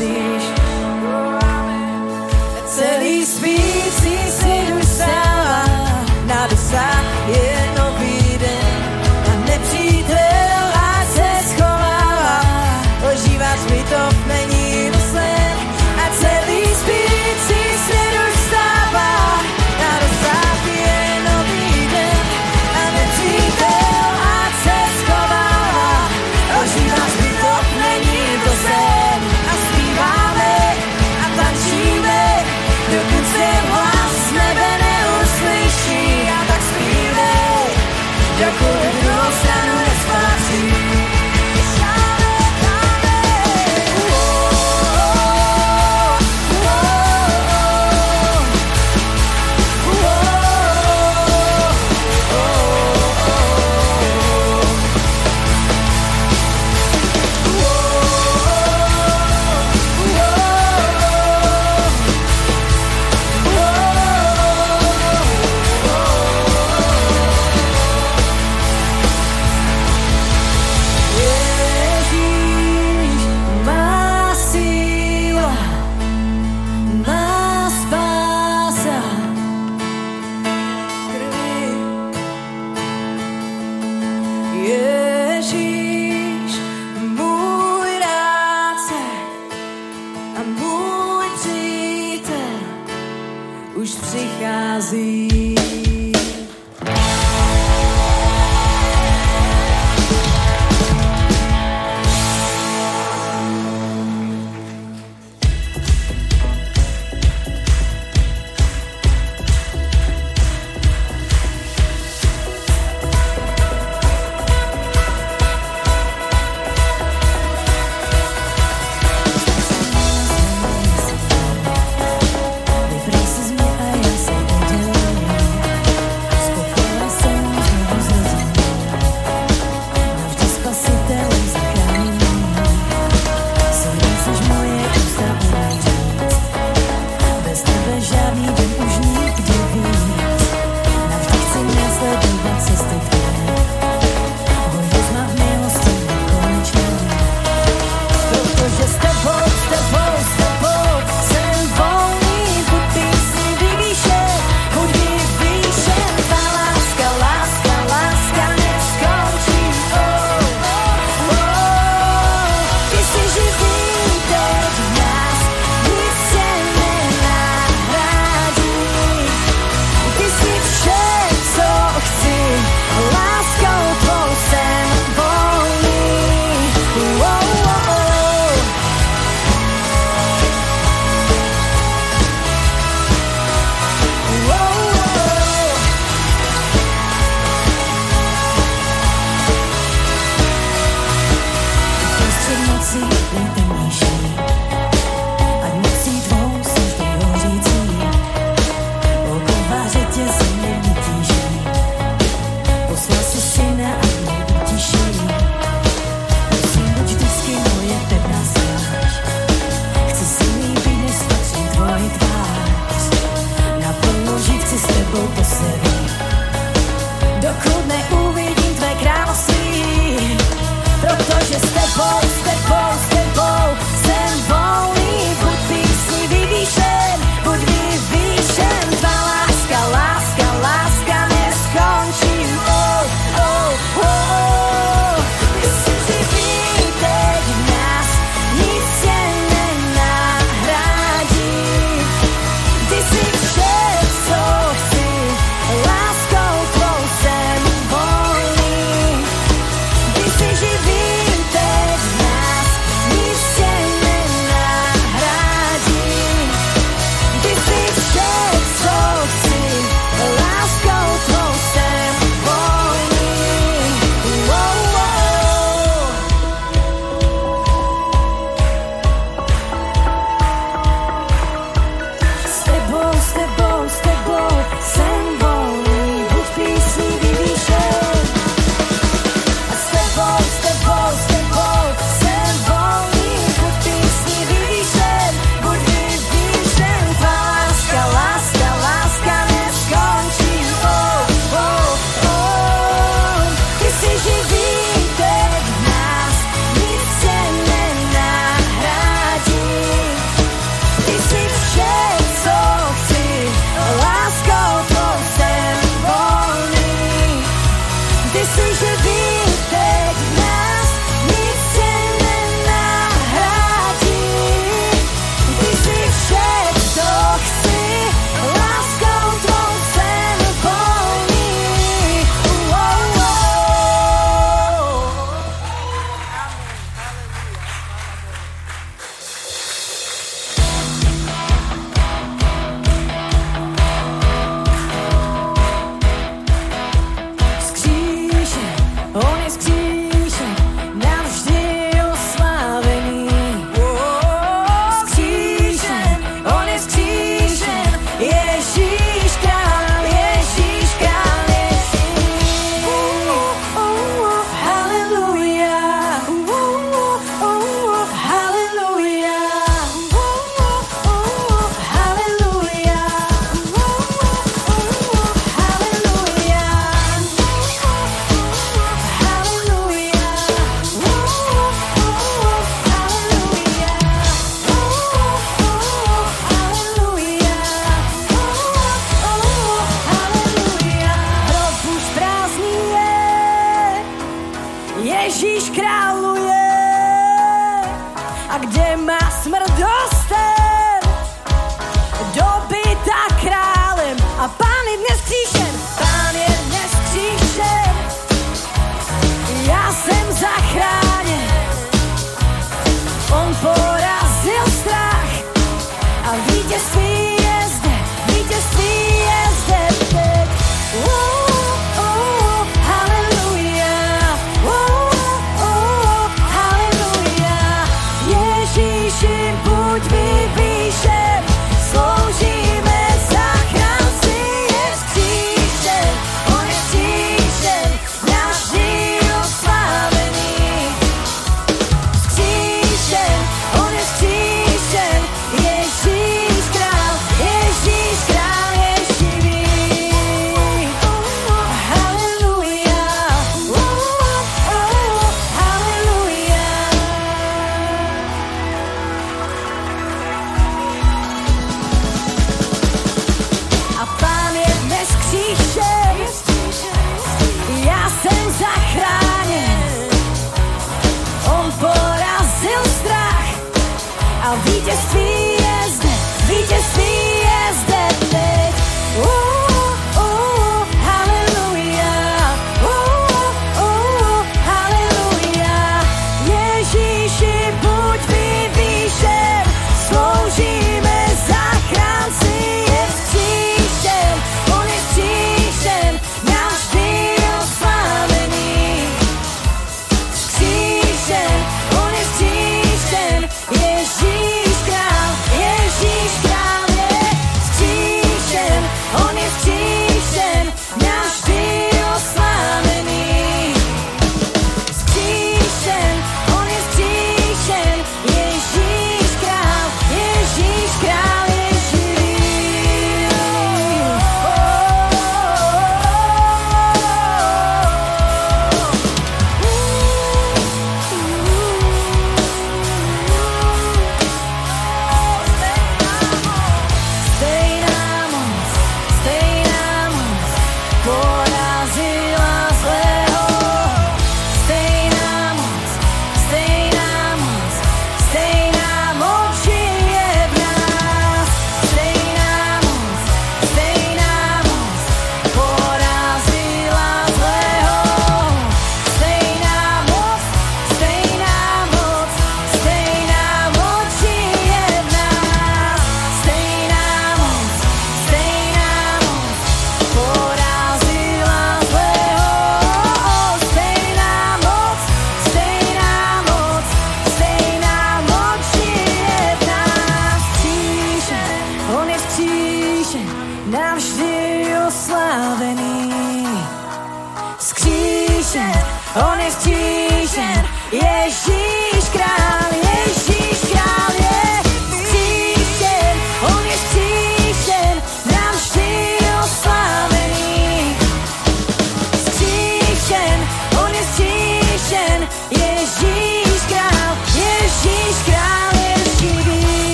nespatříš. Celý spící svět už stává, na dosah je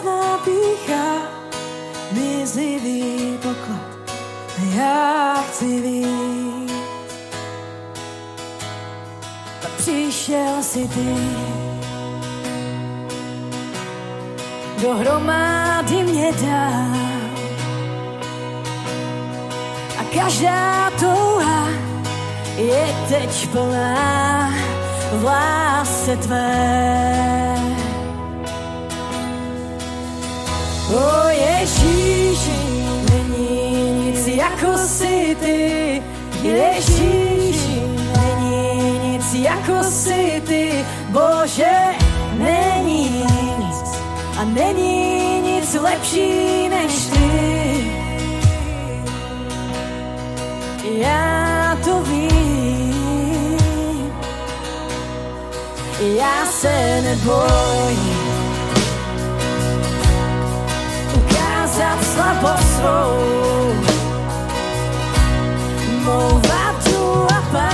prázdná pícha, mizivý poklad, ja chci víc. A přišel si ty dohromady mě dá. A každá touha je teď plná v lásce tvé. O Ježíši, není nic jako si ty. Ježíši, není nic jako si ty. Bože, není nic a není nic lepší než ty. Já to vím, já se nebojím. po svou. Mou tu a pá,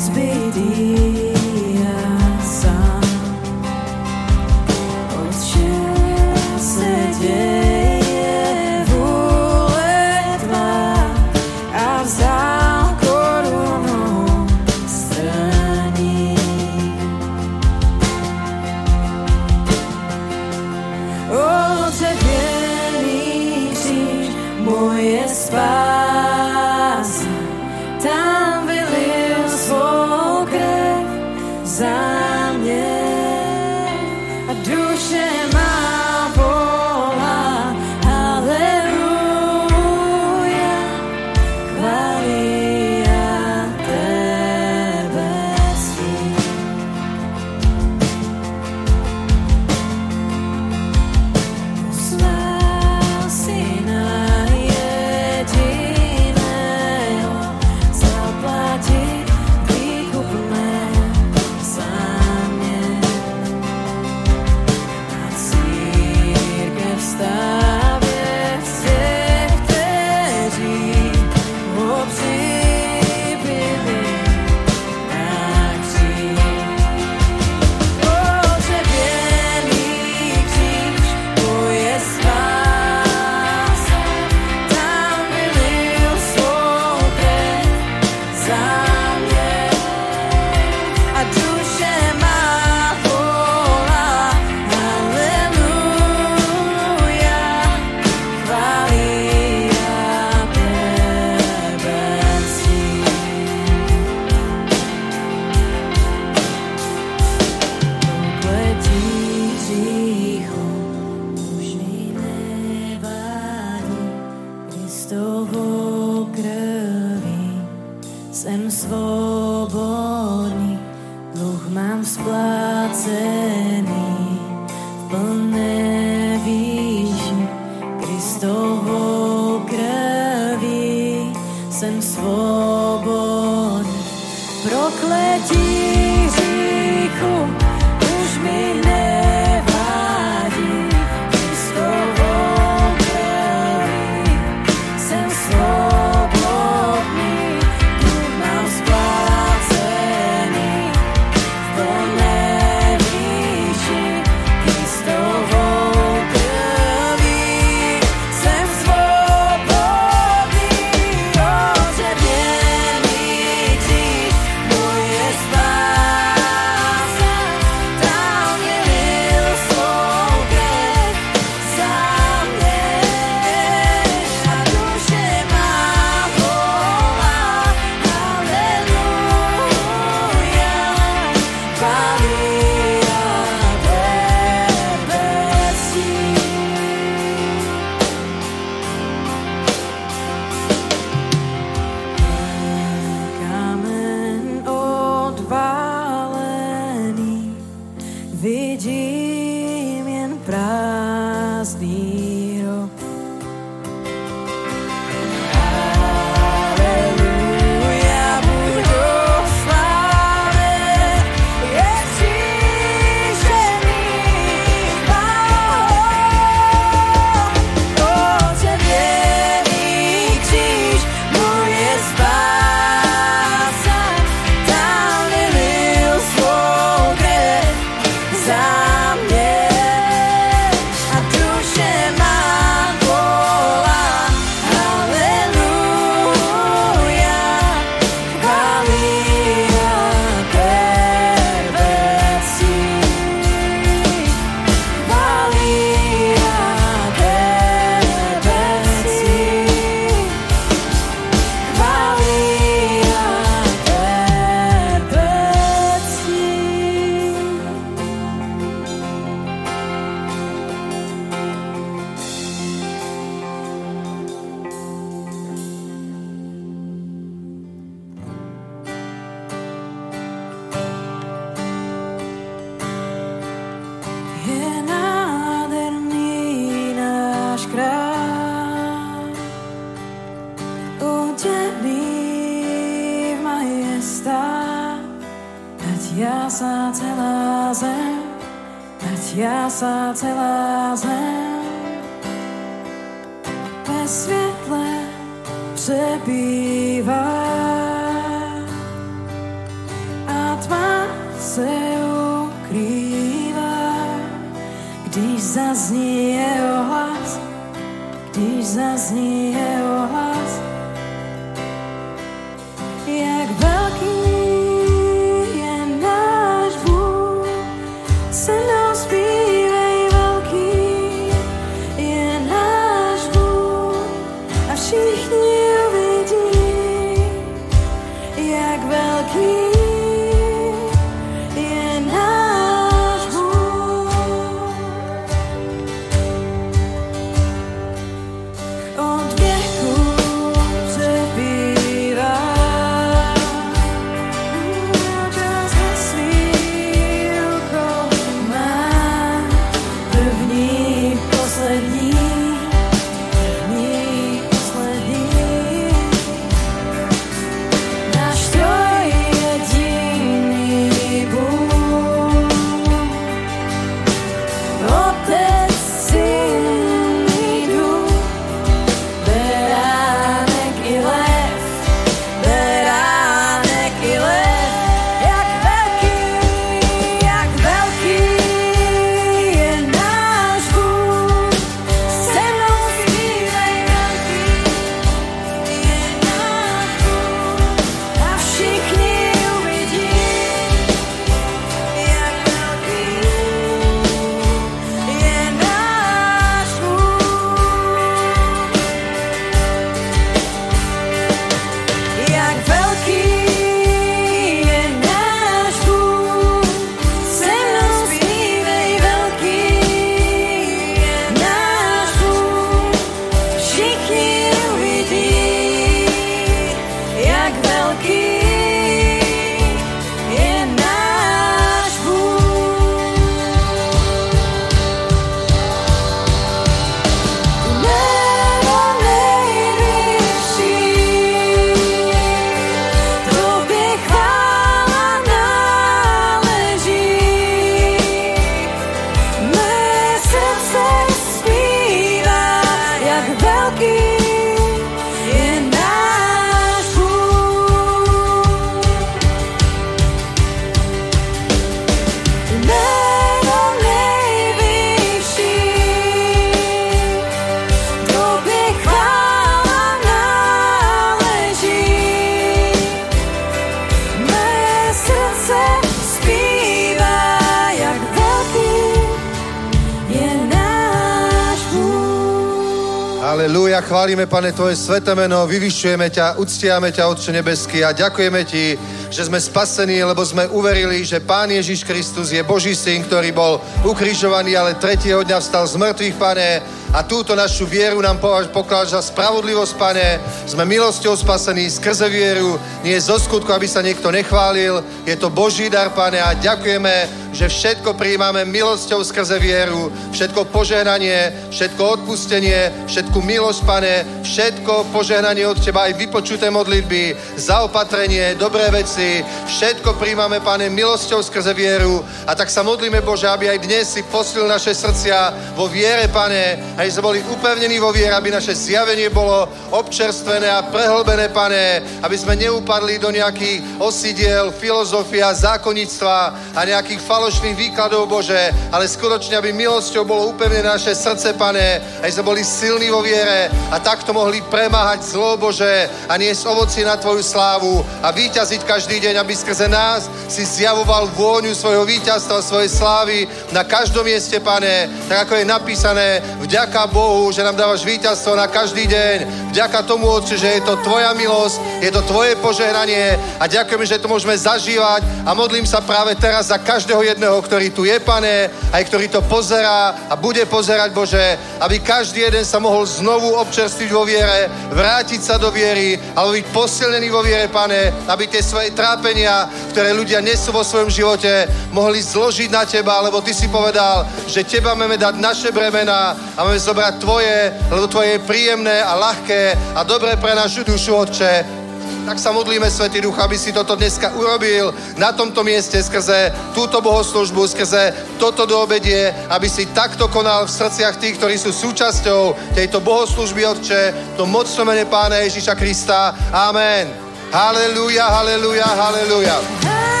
chválime, Pane, Tvoje sveté meno, vyvyšujeme ťa, uctiame ťa, Otče nebeský a ďakujeme Ti, že sme spasení, lebo sme uverili, že Pán Ježiš Kristus je Boží syn, ktorý bol ukrižovaný, ale tretieho dňa vstal z mŕtvych, Pane, a túto našu vieru nám poklad za spravodlivosť, Pane. Sme milosťou spasení skrze vieru, nie zo skutku, aby sa niekto nechválil. Je to Boží dar, Pane, a ďakujeme, že všetko prijímame milosťou skrze vieru, všetko požehnanie, všetko odpustenie, všetku milosť, Pane, všetko požehnanie od Teba, aj vypočuté modlitby, zaopatrenie, dobré veci, všetko prijímame, Pane, milosťou skrze vieru. A tak sa modlíme, Bože, aby aj dnes si posil naše srdcia vo viere, Pane, aby sme boli upevnení vo viere, aby naše zjavenie bolo občerstvené a prehlbené, Pane, aby sme neupadli do nejakých osidiel, filozofia, zákonnictva a nejakých fal falošných výkladov, Bože, ale skutočne, aby milosťou bolo upevnené naše srdce, Pane, aj sme boli silní vo viere a takto mohli premáhať zlo, Bože, a niesť ovoci na Tvoju slávu a vyťaziť každý deň, aby skrze nás si zjavoval vôňu svojho víťazstva, svojej slávy na každom mieste, Pane, tak ako je napísané, vďaka Bohu, že nám dávaš víťazstvo na každý deň, vďaka tomu, Otče, že je to Tvoja milosť, je to Tvoje požehnanie a ďakujeme, že to môžeme zažívať a modlím sa práve teraz za každého jedného, ktorý tu je, pane, aj ktorý to pozerá a bude pozerať, Bože, aby každý jeden sa mohol znovu občerstviť vo viere, vrátiť sa do viery, alebo byť posilnený vo viere, pane, aby tie svoje trápenia, ktoré ľudia nesú vo svojom živote, mohli zložiť na teba, lebo ty si povedal, že teba máme dať naše bremena a máme zobrať tvoje, lebo tvoje je príjemné a ľahké a dobré pre našu dušu, Otče tak sa modlíme, Svetý Duch, aby si toto dneska urobil na tomto mieste skrze túto bohoslužbu, skrze toto doobedie, aby si takto konal v srdciach tých, ktorí sú súčasťou tejto bohoslužby, Otče, to mocno mene Pána Ježíša Krista. Amen. Halelúja, halelúja, halelúja.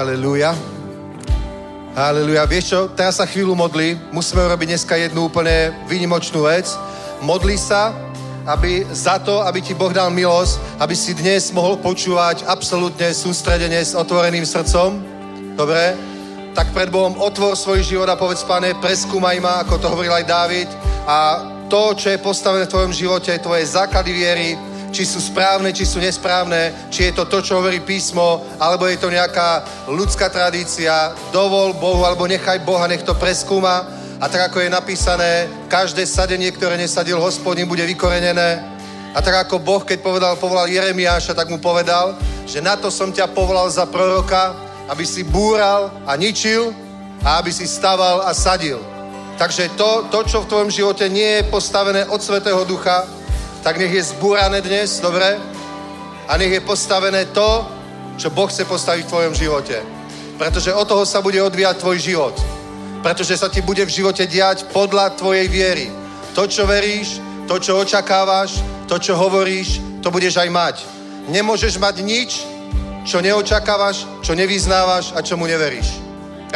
Halelúja. Halelúja. Vieš čo, teraz sa chvíľu modli. Musíme urobiť dneska jednu úplne výnimočnú vec. Modli sa, aby za to, aby ti Boh dal milosť, aby si dnes mohol počúvať absolútne sústredene s otvoreným srdcom. Dobre? Tak pred Bohom otvor svoj život a povedz, pane, preskúmaj ma, ako to hovoril aj Dávid. A to, čo je postavené v tvojom živote, tvoje základy viery, či sú správne, či sú nesprávne, či je to to, čo hovorí písmo, alebo je to nejaká ľudská tradícia. Dovol Bohu, alebo nechaj Boha, nech to preskúma. A tak, ako je napísané, každé sadenie, ktoré nesadil hospodin, bude vykorenené. A tak ako Boh, keď povedal, povolal Jeremiáša, tak mu povedal, že na to som ťa povolal za proroka, aby si búral a ničil a aby si staval a sadil. Takže to, to, čo v tvojom živote nie je postavené od Svetého Ducha, tak nech je zbúrané dnes, dobre? A nech je postavené to, čo Boh chce postaviť v tvojom živote. Pretože od toho sa bude odvíjať tvoj život. Pretože sa ti bude v živote diať podľa tvojej viery. To, čo veríš, to, čo očakávaš, to, čo hovoríš, to budeš aj mať. Nemôžeš mať nič, čo neočakávaš, čo nevyznávaš a čomu neveríš.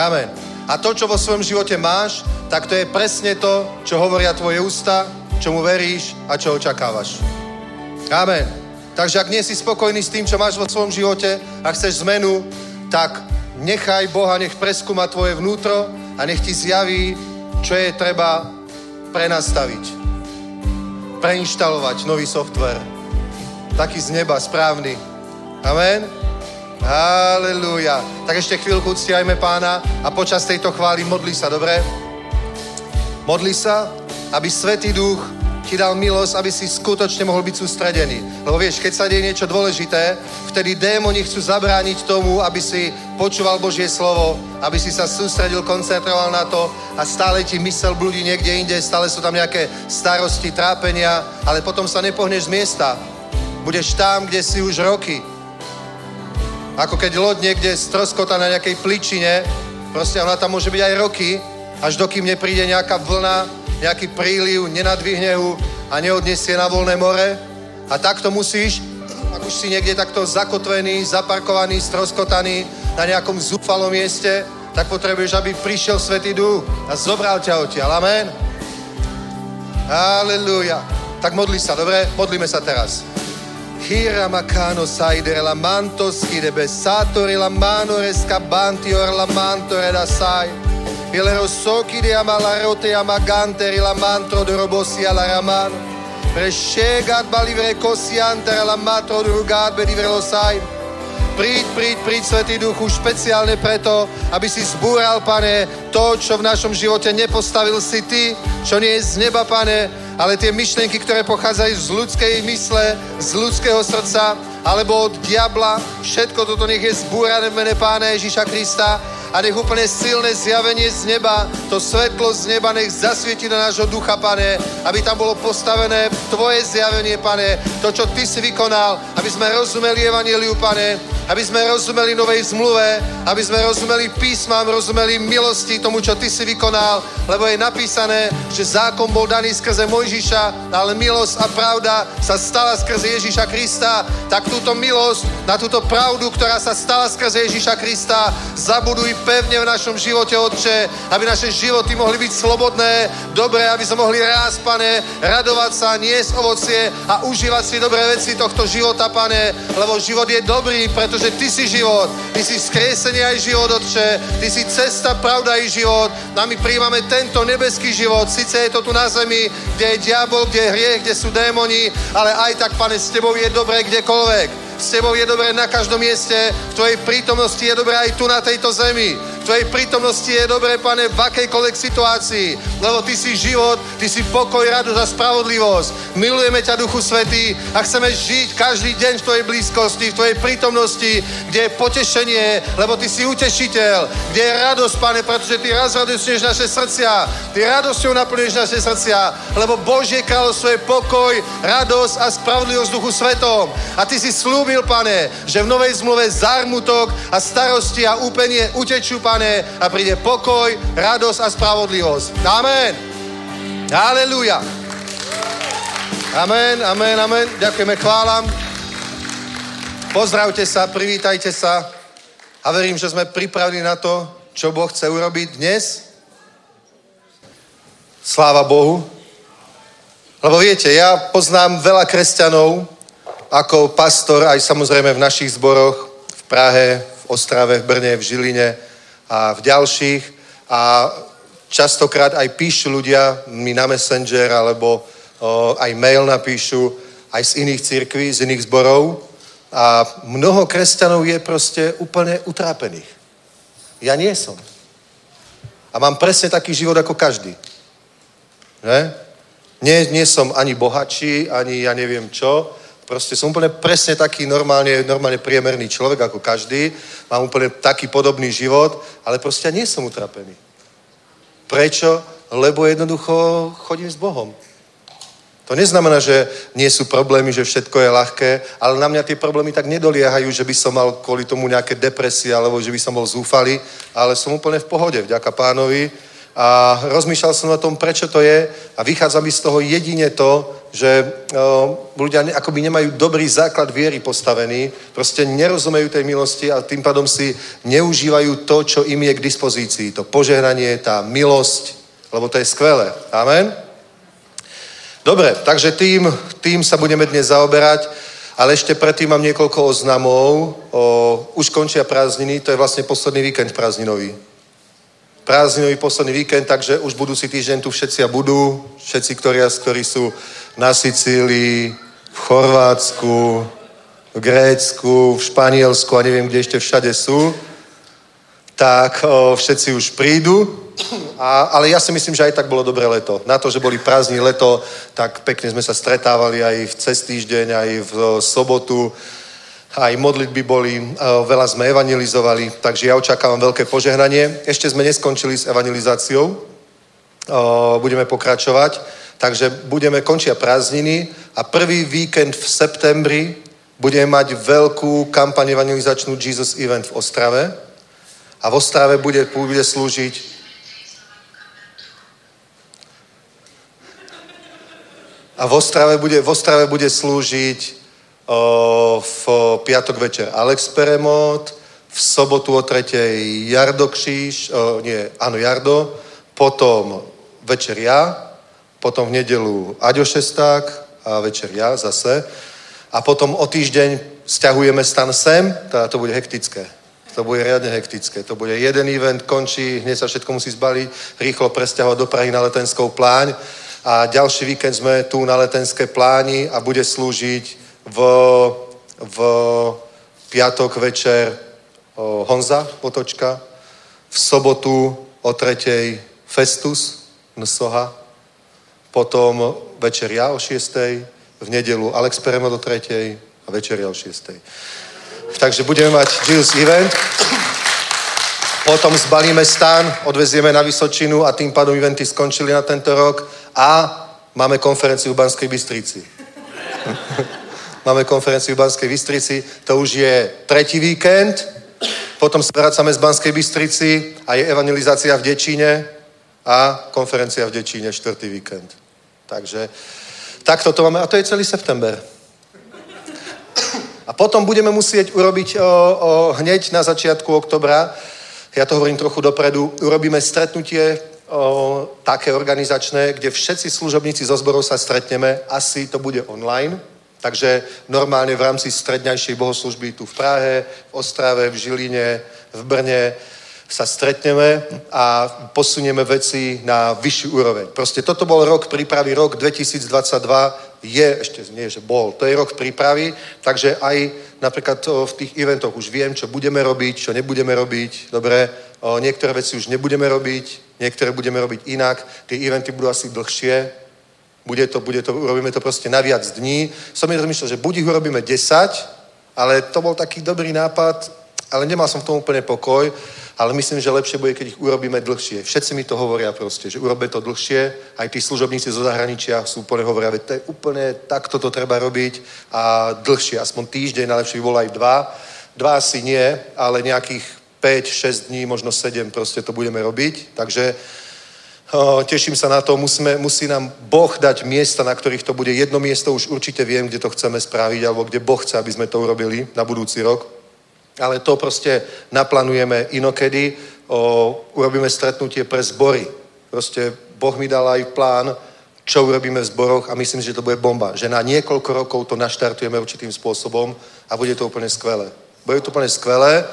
Amen. A to, čo vo svojom živote máš, tak to je presne to, čo hovoria tvoje ústa, čomu veríš a čo očakávaš. Amen. Takže ak nie si spokojný s tým, čo máš vo svojom živote a chceš zmenu, tak nechaj Boha, nech preskúma tvoje vnútro a nech ti zjaví, čo je treba prenastaviť. Preinštalovať nový software. Taký z neba, správny. Amen. Halelúja. Tak ešte chvíľku uctiajme pána a počas tejto chvály modli sa, dobre? Modli sa aby Svetý Duch ti dal milosť, aby si skutočne mohol byť sústredený. Lebo vieš, keď sa deje niečo dôležité, vtedy démoni chcú zabrániť tomu, aby si počúval Božie slovo, aby si sa sústredil, koncentroval na to a stále ti mysel blúdi niekde inde, stále sú tam nejaké starosti, trápenia, ale potom sa nepohneš z miesta. Budeš tam, kde si už roky. Ako keď loď niekde stroskota na nejakej pličine, proste ona tam môže byť aj roky, až dokým nepríde nejaká vlna, nejaký príliv, nenadvihne ho a neodniesie na voľné more. A takto musíš, ak už si niekde takto zakotvený, zaparkovaný, stroskotaný na nejakom zúfalom mieste, tak potrebuješ, aby prišiel Svetý Duch a zobral ťa odtiaľ. Amen. Aleluja. Tak modli sa, dobre? Modlíme sa teraz. Hira macano saidere la manto schide bessatore la mano rescabanti or la manto redasai. Il rossocchi di amalarote amagante rilamantro de robossi alla ramano. Prescegat balivre kosianter la matro drugat bedivre sai. Príď, príď, príď, Svetý Duchu, špeciálne preto, aby si zbúral, pane, to, čo v našom živote nepostavil si ty, čo nie je z neba, pane, ale tie myšlienky, ktoré pochádzajú z ľudskej mysle, z ľudského srdca, alebo od diabla, všetko toto nech je zbúrané v mene Pána Ježíša Krista a nech úplne silné zjavenie z neba, to svetlo z neba nech zasvieti na nášho ducha, pane, aby tam bolo postavené tvoje zjavenie, pane, to, čo ty si vykonal, aby sme rozumeli evaneliu, pane, aby sme rozumeli novej zmluve, aby sme rozumeli písmam, rozumeli milosti tomu, čo ty si vykonal, lebo je napísané, že zákon bol daný skrze Mojžiša, ale milosť a pravda sa stala skrze Ježíša Krista, tak túto milosť, na túto pravdu, ktorá sa stala skrze Ježíša Krista, zabuduj pevne v našom živote, Otče, aby naše životy mohli byť slobodné, dobré, aby sme mohli rásť, Pane, radovať sa, niesť ovocie a užívať si dobré veci tohto života, Pane, lebo život je dobrý, pretože Ty si život, Ty si skresenie aj život, Otče, Ty si cesta, pravda i život. A my príjmame tento nebeský život, sice je to tu na zemi, kde je diabol, kde je hriech, kde sú démoni, ale aj tak, Pane, s Tebou je dobré kdekoľvek. S Tebou je dobré na každom mieste, v Tvojej prítomnosti je dobré aj tu na tejto zemi. Tvojej prítomnosti je dobré, Pane, v akejkoľvek situácii, lebo Ty si život, Ty si pokoj, radosť a spravodlivosť. Milujeme ťa, Duchu Svetý, a chceme žiť každý deň v Tvojej blízkosti, v Tvojej prítomnosti, kde je potešenie, lebo Ty si utešiteľ, kde je radosť, Pane, pretože Ty razraduješ naše srdcia, Ty radosťou naplňuješ naše srdcia, lebo Božie kráľovstvo je pokoj, radosť a spravodlivosť Duchu Svetom. A Ty si slúbil, Pane, že v novej zmluve zármutok a starosti a úpenie utečú, Pane, a príde pokoj, radosť a spravodlivosť. Amen. Aleluja. Amen, amen, amen. Ďakujeme, chválam. Pozdravte sa, privítajte sa a verím, že sme pripravení na to, čo Boh chce urobiť dnes. Sláva Bohu. Lebo viete, ja poznám veľa kresťanov ako pastor, aj samozrejme v našich zboroch, v Prahe, v Ostrave, v Brne, v Žiline a v ďalších. A častokrát aj píšu ľudia mi na Messenger alebo o, aj mail napíšu aj z iných církví, z iných zborov. A mnoho kresťanov je proste úplne utrápených. Ja nie som. A mám presne taký život ako každý. Ne? Nie, nie som ani bohatší, ani ja neviem čo. Proste som úplne presne taký normálne, normálne priemerný človek ako každý. Mám úplne taký podobný život, ale proste nie som utrapený. Prečo? Lebo jednoducho chodím s Bohom. To neznamená, že nie sú problémy, že všetko je ľahké, ale na mňa tie problémy tak nedoliehajú, že by som mal kvôli tomu nejaké depresie alebo že by som bol zúfalý, ale som úplne v pohode, vďaka pánovi. A rozmýšľal som o tom, prečo to je a vychádza mi z toho jedine to, že o, ľudia akoby nemajú dobrý základ viery postavený, proste nerozumejú tej milosti a tým pádom si neužívajú to, čo im je k dispozícii. To požehnanie, tá milosť, lebo to je skvelé. Amen? Dobre, takže tým, tým sa budeme dnes zaoberať, ale ešte predtým mám niekoľko oznamov. O, už končia prázdniny, to je vlastne posledný víkend prázdninový. Prázdninový posledný víkend, takže už budúci týždeň tu všetci a budú, všetci, ktorí, ktorí sú na Sicílii, v Chorvátsku, v Grécku, v Španielsku a neviem, kde ešte všade sú. tak o, všetci už prídu. A, ale ja si myslím, že aj tak bolo dobré leto. Na to, že boli prázdni leto, tak pekne sme sa stretávali aj v cez týždeň, aj v sobotu. Aj modlitby boli, o, veľa sme evangelizovali, takže ja očakávam veľké požehnanie. Ešte sme neskončili s evangelizáciou, o, budeme pokračovať, takže budeme končia prázdniny a prvý víkend v septembri budeme mať veľkú kampaň evangelizačnú Jesus Event v Ostrave. A v Ostrave bude, bude slúžiť a v Ostrave bude, v Ostrave bude slúžiť v piatok večer Alex Peremot, v sobotu o tretej Jardo Kříž, nie, áno, Jardo, potom večer ja, potom v nedelu Aďo Šesták a večer ja zase. A potom o týždeň stiahujeme stan sem, teda to bude hektické. To bude riadne hektické. To bude jeden event, končí, hneď sa všetko musí zbaliť, rýchlo presťahovať do Prahy na letenskou pláň. A ďalší víkend sme tu na letenské pláni a bude slúžiť v, v piatok večer Honza Potočka, v sobotu o tretej Festus Nsoha, potom večer ja o šiestej, v nedelu Alex Peremo do tretej a večer ja o šiestej. Takže budeme mať Jesus Event. Potom zbalíme stan, odvezieme na Vysočinu a tým pádom eventy skončili na tento rok a máme konferenciu v Banskej Bystrici. Máme konferenciu v Banskej Bystrici, to už je tretí víkend, potom sa vracame z Banskej Bystrici a je evangelizácia v Dečíne a konferencia v Dečíne štvrtý víkend. Takže takto to máme a to je celý september. A potom budeme musieť urobiť o, o, hneď na začiatku oktobra, ja to hovorím trochu dopredu, urobíme stretnutie o, také organizačné, kde všetci služobníci zo zborov sa stretneme, asi to bude online, takže normálne v rámci stredňajšej bohoslužby tu v Prahe, v Ostrave, v Žiline, v Brne, sa stretneme a posunieme veci na vyšší úroveň. Proste toto bol rok prípravy, rok 2022 je, ešte nie, že bol, to je rok prípravy, takže aj napríklad v tých eventoch už viem, čo budeme robiť, čo nebudeme robiť, dobre, niektoré veci už nebudeme robiť, niektoré budeme robiť inak, tie eventy budú asi dlhšie, bude to, bude to, urobíme to proste na viac dní. Som mi rozmýšľal, že buď ich urobíme 10, ale to bol taký dobrý nápad, ale nemal som v tom úplne pokoj, ale myslím, že lepšie bude, keď ich urobíme dlhšie. Všetci mi to hovoria proste, že urobíme to dlhšie, aj tí služobníci zo zahraničia sú úplne hovoria, že to je úplne takto to treba robiť a dlhšie, aspoň týždeň, najlepšie by bolo aj dva. Dva asi nie, ale nejakých 5, 6 dní, možno 7 proste to budeme robiť, takže teším sa na to, musíme, musí nám Boh dať miesta, na ktorých to bude. Jedno miesto už určite viem, kde to chceme spraviť, alebo kde Boh chce, aby sme to urobili na budúci rok ale to proste naplánujeme inokedy, o, urobíme stretnutie pre zbory. Proste Boh mi dal aj plán, čo urobíme v zboroch a myslím, že to bude bomba. Že na niekoľko rokov to naštartujeme určitým spôsobom a bude to úplne skvelé. Bude to úplne skvelé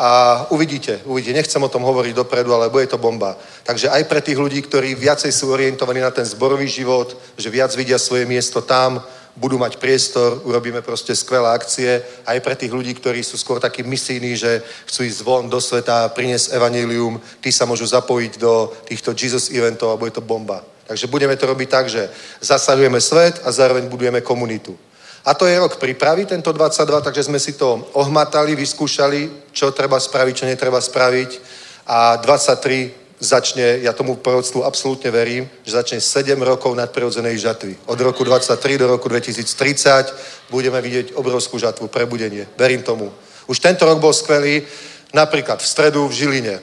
a uvidíte, uvidíte. Nechcem o tom hovoriť dopredu, ale bude to bomba. Takže aj pre tých ľudí, ktorí viacej sú orientovaní na ten zborový život, že viac vidia svoje miesto tam, budú mať priestor, urobíme proste skvelé akcie aj pre tých ľudí, ktorí sú skôr takí misijní, že chcú ísť von do sveta, priniesť evanílium, tí sa môžu zapojiť do týchto Jesus eventov a bude to bomba. Takže budeme to robiť tak, že zasahujeme svet a zároveň budujeme komunitu. A to je rok prípravy, tento 22, takže sme si to ohmatali, vyskúšali, čo treba spraviť, čo netreba spraviť. A 23 začne, ja tomu proroctvu absolútne verím, že začne 7 rokov nadprirodzenej žatvy. Od roku 23 do roku 2030 budeme vidieť obrovskú žatvu, prebudenie. Verím tomu. Už tento rok bol skvelý, napríklad v stredu v Žiline.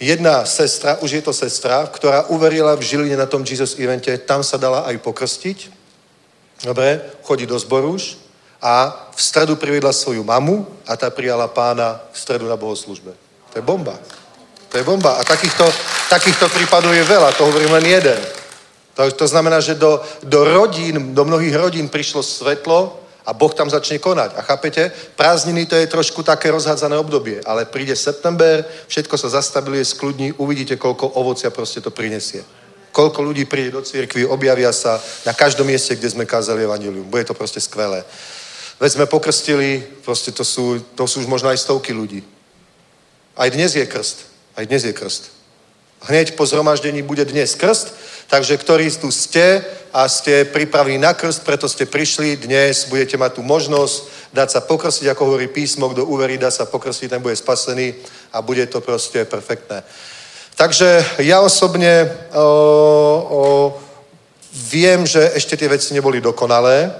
Jedna sestra, už je to sestra, ktorá uverila v Žiline na tom Jesus evente, tam sa dala aj pokrstiť. Dobre, chodí do zboru už a v stredu priviedla svoju mamu a tá prijala pána v stredu na bohoslužbe. To je bomba. To je bomba. A takýchto, takýchto prípadov je veľa, to hovorím len jeden. To, to znamená, že do, do rodín, do mnohých rodín prišlo svetlo a Boh tam začne konať. A chápete? Prázdniny to je trošku také rozhádzané obdobie, ale príde september, všetko sa zastabiluje, skľudní, uvidíte, koľko ovocia proste to prinesie. Koľko ľudí príde do cirkvi, objavia sa na každom mieste, kde sme kázali evanilium. Bude to proste skvelé. Veď sme pokrstili, proste to sú, to sú už možno aj stovky ľudí. Aj dnes je krst. Aj dnes je krst. Hneď po zhromaždení bude dnes krst, takže ktorí tu ste a ste pripravení na krst, preto ste prišli, dnes budete mať tú možnosť dať sa pokrstiť, ako hovorí písmo, kto uverí, dá sa pokrstiť, ten bude spasený a bude to proste perfektné. Takže ja osobne o, o, viem, že ešte tie veci neboli dokonalé,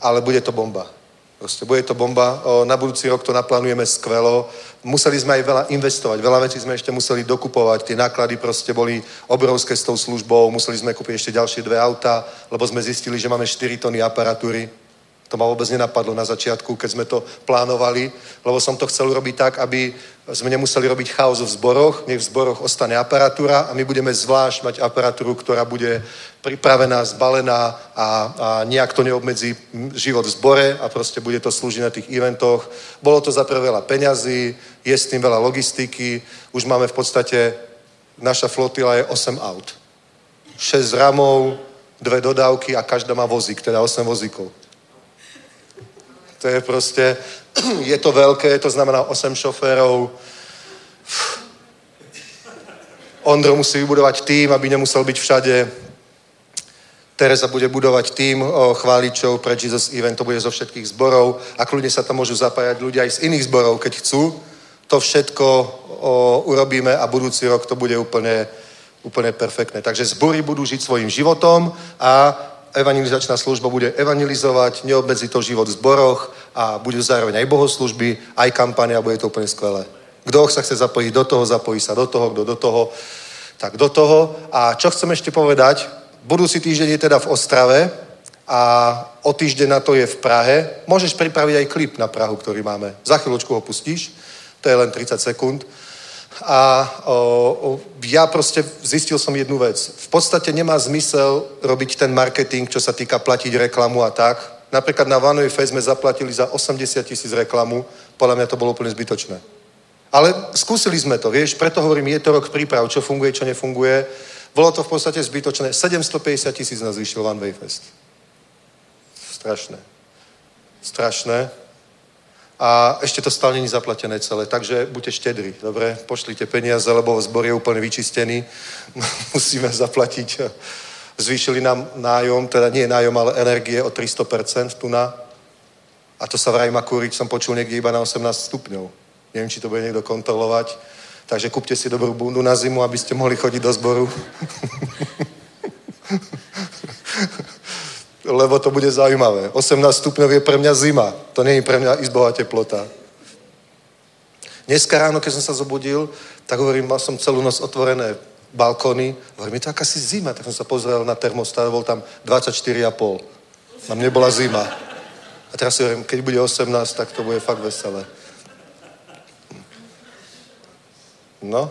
ale bude to bomba. Proste bude to bomba. O, na budúci rok to naplánujeme skvelo. Museli sme aj veľa investovať. Veľa vecí sme ešte museli dokupovať. Tie náklady proste boli obrovské s tou službou. Museli sme kúpiť ešte ďalšie dve auta, lebo sme zistili, že máme 4 tony aparatúry. To ma vôbec nenapadlo na začiatku, keď sme to plánovali, lebo som to chcel robiť tak, aby sme nemuseli robiť chaos v zboroch, nech v zboroch ostane aparatúra a my budeme zvlášť mať aparatúru, ktorá bude pripravená, zbalená a, a nejak to neobmedzí život v zbore a proste bude to slúžiť na tých eventoch. Bolo to za veľa peňazí, je s tým veľa logistiky, už máme v podstate, naša flotila je 8 aut. 6 ramov, dve dodávky a každá má vozík, teda 8 vozíkov. To je proste, je to veľké, to znamená 8 šoférov. Ondro musí vybudovať tým, aby nemusel byť všade. Teresa bude budovať tým chváličov pre Jesus Event, to bude zo všetkých zborov a kľudne sa tam môžu zapájať ľudia aj z iných zborov, keď chcú. To všetko o, urobíme a budúci rok to bude úplne, úplne perfektné. Takže zbory budú žiť svojim životom a evangelizačná služba bude evangelizovať, neobmedzí to život v zboroch a budú zároveň aj bohoslužby, aj kampane a bude to úplne skvelé. Kto sa chce zapojiť do toho, zapojí sa do toho, kto do toho, tak do toho. A čo chcem ešte povedať, budúci týždeň je teda v Ostrave a o týždeň na to je v Prahe. Môžeš pripraviť aj klip na Prahu, ktorý máme. Za chvíľočku ho pustíš, to je len 30 sekúnd. A o, o, ja proste zistil som jednu vec. V podstate nemá zmysel robiť ten marketing, čo sa týka platiť reklamu a tak. Napríklad na Vanovej Face sme zaplatili za 80 tisíc reklamu. Podľa mňa to bolo úplne zbytočné. Ale skúsili sme to, vieš, preto hovorím, je to rok príprav, čo funguje, čo nefunguje. Bolo to v podstate zbytočné. 750 tisíc nás vyšiel One Way Fest. Strašné. Strašné a ešte to stále není zaplatené celé, takže buďte štedri, dobre? Pošlite peniaze, lebo zbor je úplne vyčistený. Musíme zaplatiť. Zvýšili nám nájom, teda nie nájom, ale energie o 300% tu na. A to sa vraj kúriť, som počul niekde iba na 18 stupňov. Neviem, či to bude niekto kontrolovať. Takže kúpte si dobrú bundu na zimu, aby ste mohli chodiť do zboru. lebo to bude zaujímavé. 18 stupňov je pre mňa zima. To je pre mňa izbová teplota. Dneska ráno, keď som sa zobudil, tak hovorím, mal som celú noc otvorené balkóny. Hovorím, je to akási zima. Tak som sa pozrel na termostat, bol tam 24,5. Na mne bola zima. A teraz si hovorím, keď bude 18, tak to bude fakt veselé. No,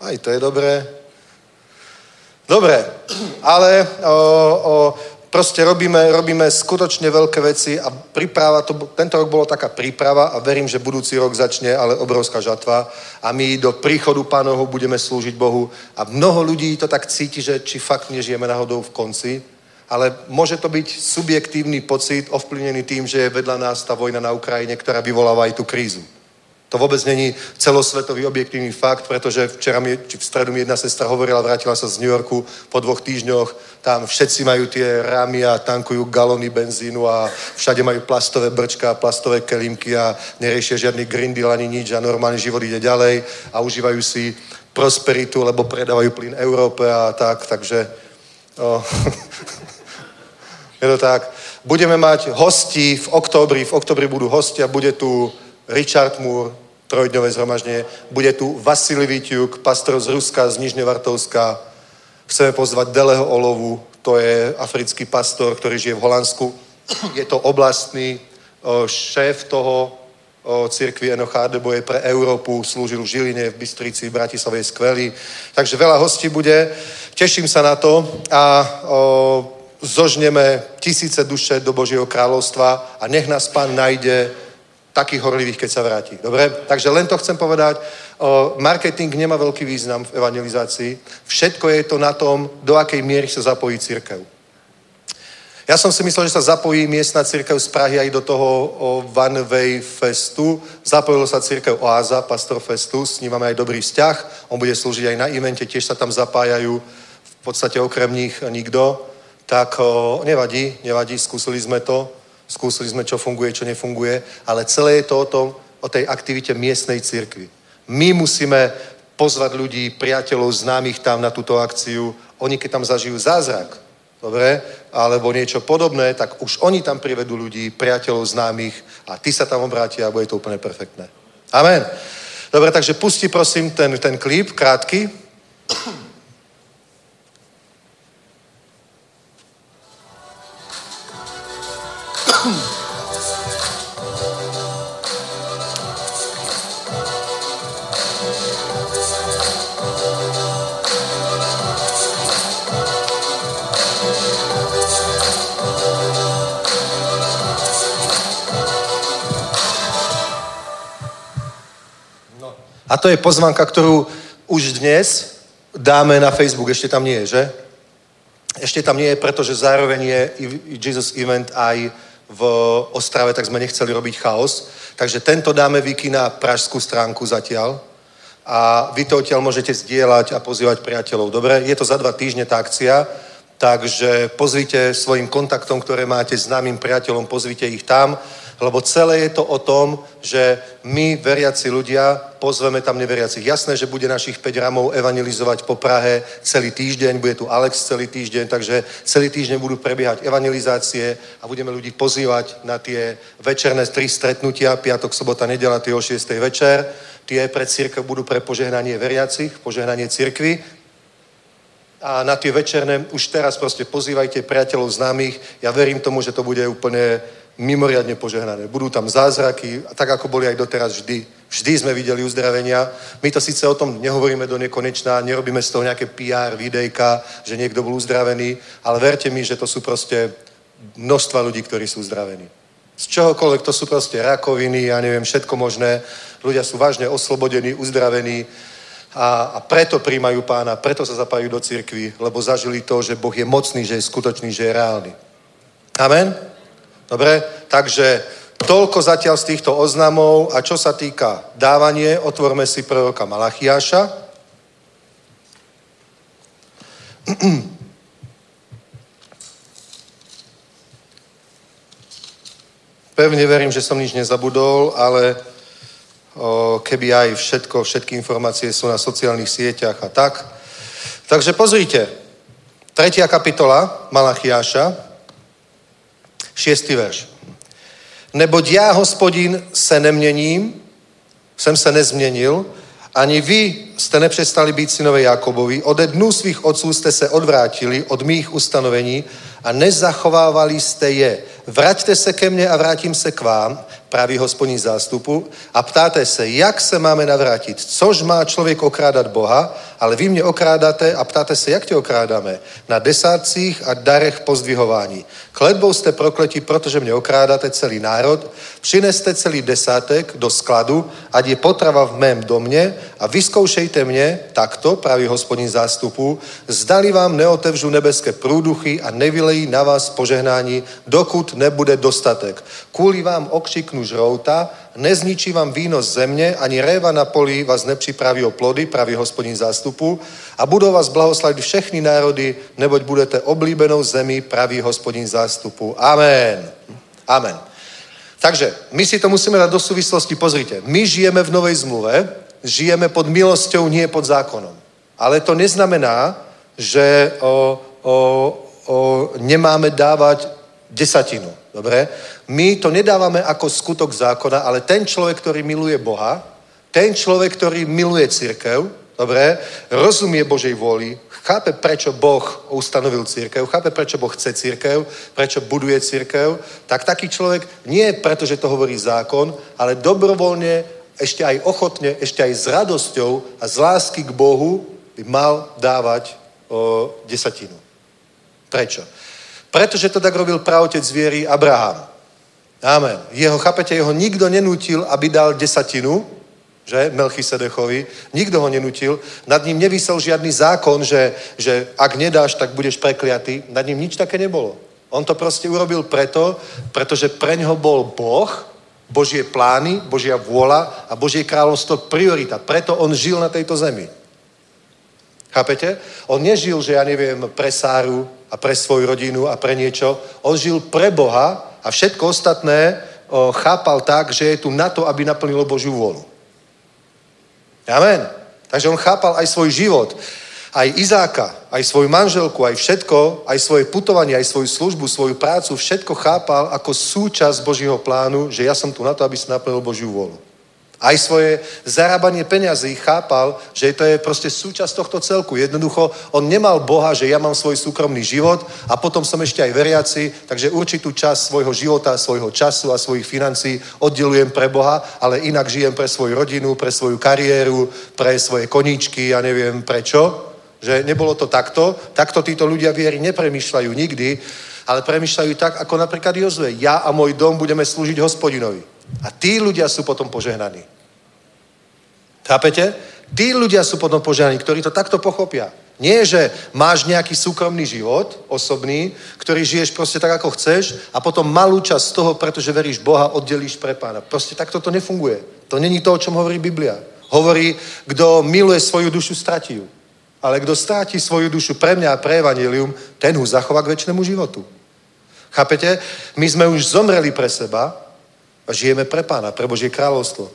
aj to je dobré. Dobre, ale o, o, proste robíme, robíme skutočne veľké veci a príprava, to, tento rok bolo taká príprava a verím, že budúci rok začne ale obrovská žatva. A my do príchodu pánovho budeme slúžiť Bohu. A mnoho ľudí to tak cíti, že či fakt nežijeme náhodou v konci, ale môže to byť subjektívny pocit ovplyvnený tým, že je vedľa nás tá vojna na Ukrajine, ktorá vyvoláva aj tú krízu. To vôbec není celosvetový objektívny fakt, pretože včera mi, či v stredu mi jedna sestra hovorila, vrátila sa z New Yorku po dvoch týždňoch, tam všetci majú tie ramy a tankujú galóny benzínu a všade majú plastové brčka, plastové kelímky a neriešia žiadny green deal ani nič a normálny život ide ďalej a užívajú si prosperitu, lebo predávajú plyn Európe a tak, takže o, je to tak. Budeme mať hosti v októbri, v októbri budú hosti a bude tu Richard Moore, trojdňové zhromaždenie, bude tu Vasily Vitiuk, pastor z Ruska, z Nižne Vartovska, chceme pozvať Deleho Olovu, to je africký pastor, ktorý žije v Holandsku. Je to oblastný šéf toho o, církvy Enochádebo je pre Európu, slúžil v Žiline, v Bystrici, v Bratislave je skvelý. Takže veľa hostí bude, teším sa na to a o, zožneme tisíce duše do Božieho kráľovstva a nech nás Pán najde takých horlivých, keď sa vráti. Dobre? Takže len to chcem povedať. Marketing nemá veľký význam v evangelizácii. Všetko je to na tom, do akej miery sa zapojí církev. Ja som si myslel, že sa zapojí miestna církev z Prahy aj do toho One Way Festu. Zapojilo sa církev Oáza, pastor Festu, s ním máme aj dobrý vzťah. On bude slúžiť aj na evente, tiež sa tam zapájajú v podstate okrem nich nikto. Tak nevadí, nevadí, skúsili sme to, skúsili sme, čo funguje, čo nefunguje, ale celé je to o tom, o tej aktivite miestnej církvy. My musíme pozvať ľudí, priateľov, známych tam na túto akciu. Oni, keď tam zažijú zázrak, dobre, alebo niečo podobné, tak už oni tam privedú ľudí, priateľov, známych a ty sa tam obrátia a bude to úplne perfektné. Amen. Dobre, takže pusti prosím ten, ten klip, krátky. A to je pozvanka, ktorú už dnes dáme na Facebook. Ešte tam nie je, že? Ešte tam nie je, pretože zároveň je Jesus Event aj v Ostrave, tak sme nechceli robiť chaos. Takže tento dáme Viki na pražskú stránku zatiaľ. A vy to odtiaľ môžete zdieľať a pozývať priateľov. Dobre, je to za dva týždne tá akcia, takže pozvite svojim kontaktom, ktoré máte známym priateľom, pozvite ich tam lebo celé je to o tom, že my, veriaci ľudia, pozveme tam neveriacich. Jasné, že bude našich 5 ramov evangelizovať po Prahe celý týždeň, bude tu Alex celý týždeň, takže celý týždeň budú prebiehať evangelizácie a budeme ľudí pozývať na tie večerné tri stretnutia, piatok, sobota, nedela, tie o 6. večer. Tie pre církev budú pre požehnanie veriacich, požehnanie církvy, a na tie večerné už teraz proste pozývajte priateľov známych. Ja verím tomu, že to bude úplne mimoriadne požehnané. Budú tam zázraky, tak ako boli aj doteraz vždy. Vždy sme videli uzdravenia. My to síce o tom nehovoríme do nekonečná, nerobíme z toho nejaké PR, videjka, že niekto bol uzdravený, ale verte mi, že to sú proste množstva ľudí, ktorí sú uzdravení. Z čohokoľvek to sú proste rakoviny, ja neviem, všetko možné. Ľudia sú vážne oslobodení, uzdravení a, a preto príjmajú pána, preto sa zapájajú do cirkvi, lebo zažili to, že Boh je mocný, že je skutočný, že je reálny. Amen? Dobre? Takže toľko zatiaľ z týchto oznamov. A čo sa týka dávanie, otvorme si proroka Malachiáša. Pevne verím, že som nič nezabudol, ale keby aj všetko, všetky informácie sú na sociálnych sieťach a tak. Takže pozrite, tretia kapitola Malachiáša, Šiestý verš. Neboť já, hospodin, se neměním, jsem se nezměnil, ani vy jste nepřestali být synové Jakobovi, ode dnů svých otců jste se odvrátili od mých ustanovení a nezachovávali jste je. Vraťte se ke mně a vrátím se k vám, právě hospodní zástupu, a ptáte se, jak se máme navrátit. Což má člověk okrádat Boha, ale vy mě okrádáte a ptáte se, jak tě okrádáme. Na desátcích a darech pozdvihování. Kledbou jste prokleti, protože mě okrádáte celý národ. Přineste celý desátek do skladu, ať je potrava v mém domě a vyzkoušejte mě takto, pravý hospodin zástupu, zdali vám neotevřu nebeské průduchy a nevylejí na vás požehnání, dokud nebude dostatek. Kvůli vám okřiknu žrouta, nezničí vám víno z země, ani réva na poli vás nepřipraví o plody, pravý hospodin zástupu, a budou vás blahoslavit všechny národy, neboť budete oblíbenou zemí, pravý hospodin zástupu. Amen. Amen. Takže my si to musíme dať do súvislosti. Pozrite, my žijeme v novej zmluve, žijeme pod milosťou, nie pod zákonom. Ale to neznamená, že o, o, o, nemáme dávať desatinu. Dobre? My to nedávame ako skutok zákona, ale ten človek, ktorý miluje Boha, ten človek, ktorý miluje církev, dobre, rozumie Božej vôli, chápe, prečo Boh ustanovil církev, chápe, prečo Boh chce církev, prečo buduje církev, tak taký človek nie preto, že to hovorí zákon, ale dobrovoľne, ešte aj ochotne, ešte aj s radosťou a z lásky k Bohu by mal dávať o, desatinu. Prečo? Pretože to tak robil pravotec viery Abraham. Amen. Jeho, chápete, jeho nikto nenútil, aby dal desatinu, že, Melchisedechovi. Nikto ho nenutil. Nad ním nevysel žiadny zákon, že, že ak nedáš, tak budeš prekliatý. Nad ním nič také nebolo. On to proste urobil preto, pretože pre ňoho bol Boh, Božie plány, Božia vôľa a Božie kráľovstvo priorita. Preto on žil na tejto zemi. Chápete? On nežil, že ja neviem, pre Sáru a pre svoju rodinu a pre niečo. On žil pre Boha a všetko ostatné o, chápal tak, že je tu na to, aby naplnilo Božiu vôľu. Amen. Takže on chápal aj svoj život, aj Izáka, aj svoju manželku, aj všetko, aj svoje putovanie, aj svoju službu, svoju prácu, všetko chápal ako súčasť Božího plánu, že ja som tu na to, aby si naplnil Božiu vôľu. Aj svoje zarábanie peňazí chápal, že to je proste súčasť tohto celku. Jednoducho, on nemal Boha, že ja mám svoj súkromný život a potom som ešte aj veriaci, takže určitú časť svojho života, svojho času a svojich financí oddelujem pre Boha, ale inak žijem pre svoju rodinu, pre svoju kariéru, pre svoje koníčky, ja neviem prečo. Že nebolo to takto. Takto títo ľudia viery nepremýšľajú nikdy, ale premýšľajú tak, ako napríklad Jozue. Ja a môj dom budeme slúžiť hospodinovi. A tí ľudia sú potom požehnaní. Chápete? Tí ľudia sú potom požehnaní, ktorí to takto pochopia. Nie, že máš nejaký súkromný život, osobný, ktorý žiješ proste tak, ako chceš a potom malú časť z toho, pretože veríš Boha, oddelíš pre pána. Proste takto to nefunguje. To není to, o čom hovorí Biblia. Hovorí, kto miluje svoju dušu, stratí ju. Ale kto stráti svoju dušu pre mňa a pre evanilium, ten ho zachová k väčšnému životu. Chápete? My sme už zomreli pre seba a žijeme pre pána, pre Božie kráľovstvo.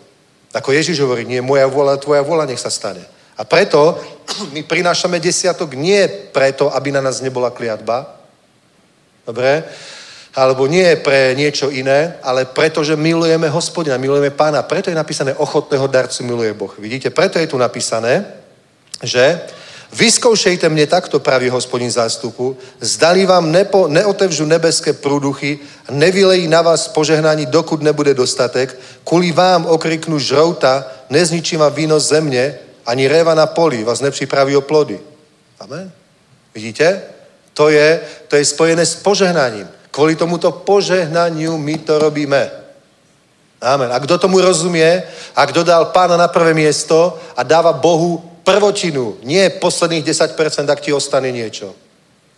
Ako Ježiš hovorí, nie moja vôľa, tvoja vôľa nech sa stane. A preto my prinášame desiatok nie preto, aby na nás nebola kliatba, dobre, alebo nie pre niečo iné, ale preto, že milujeme hospodina, milujeme pána. Preto je napísané ochotného darcu miluje Boh. Vidíte, preto je tu napísané, že Vyskoušejte mne takto, pravý hospodin zástupu, zdali vám nepo, neotevžu nebeské prúduchy a nevylejí na vás požehnání, dokud nebude dostatek, kvůli vám okriknu žrouta, nezničím vám víno země, ani réva na poli vás nepřipraví o plody. Amen. Vidíte? To je, to je spojené s požehnaním. Kvôli tomuto požehnaniu my to robíme. Amen. A kto tomu rozumie a kto dal pána na prvé miesto a dáva Bohu prvotinu, nie posledných 10%, ak ti ostane niečo.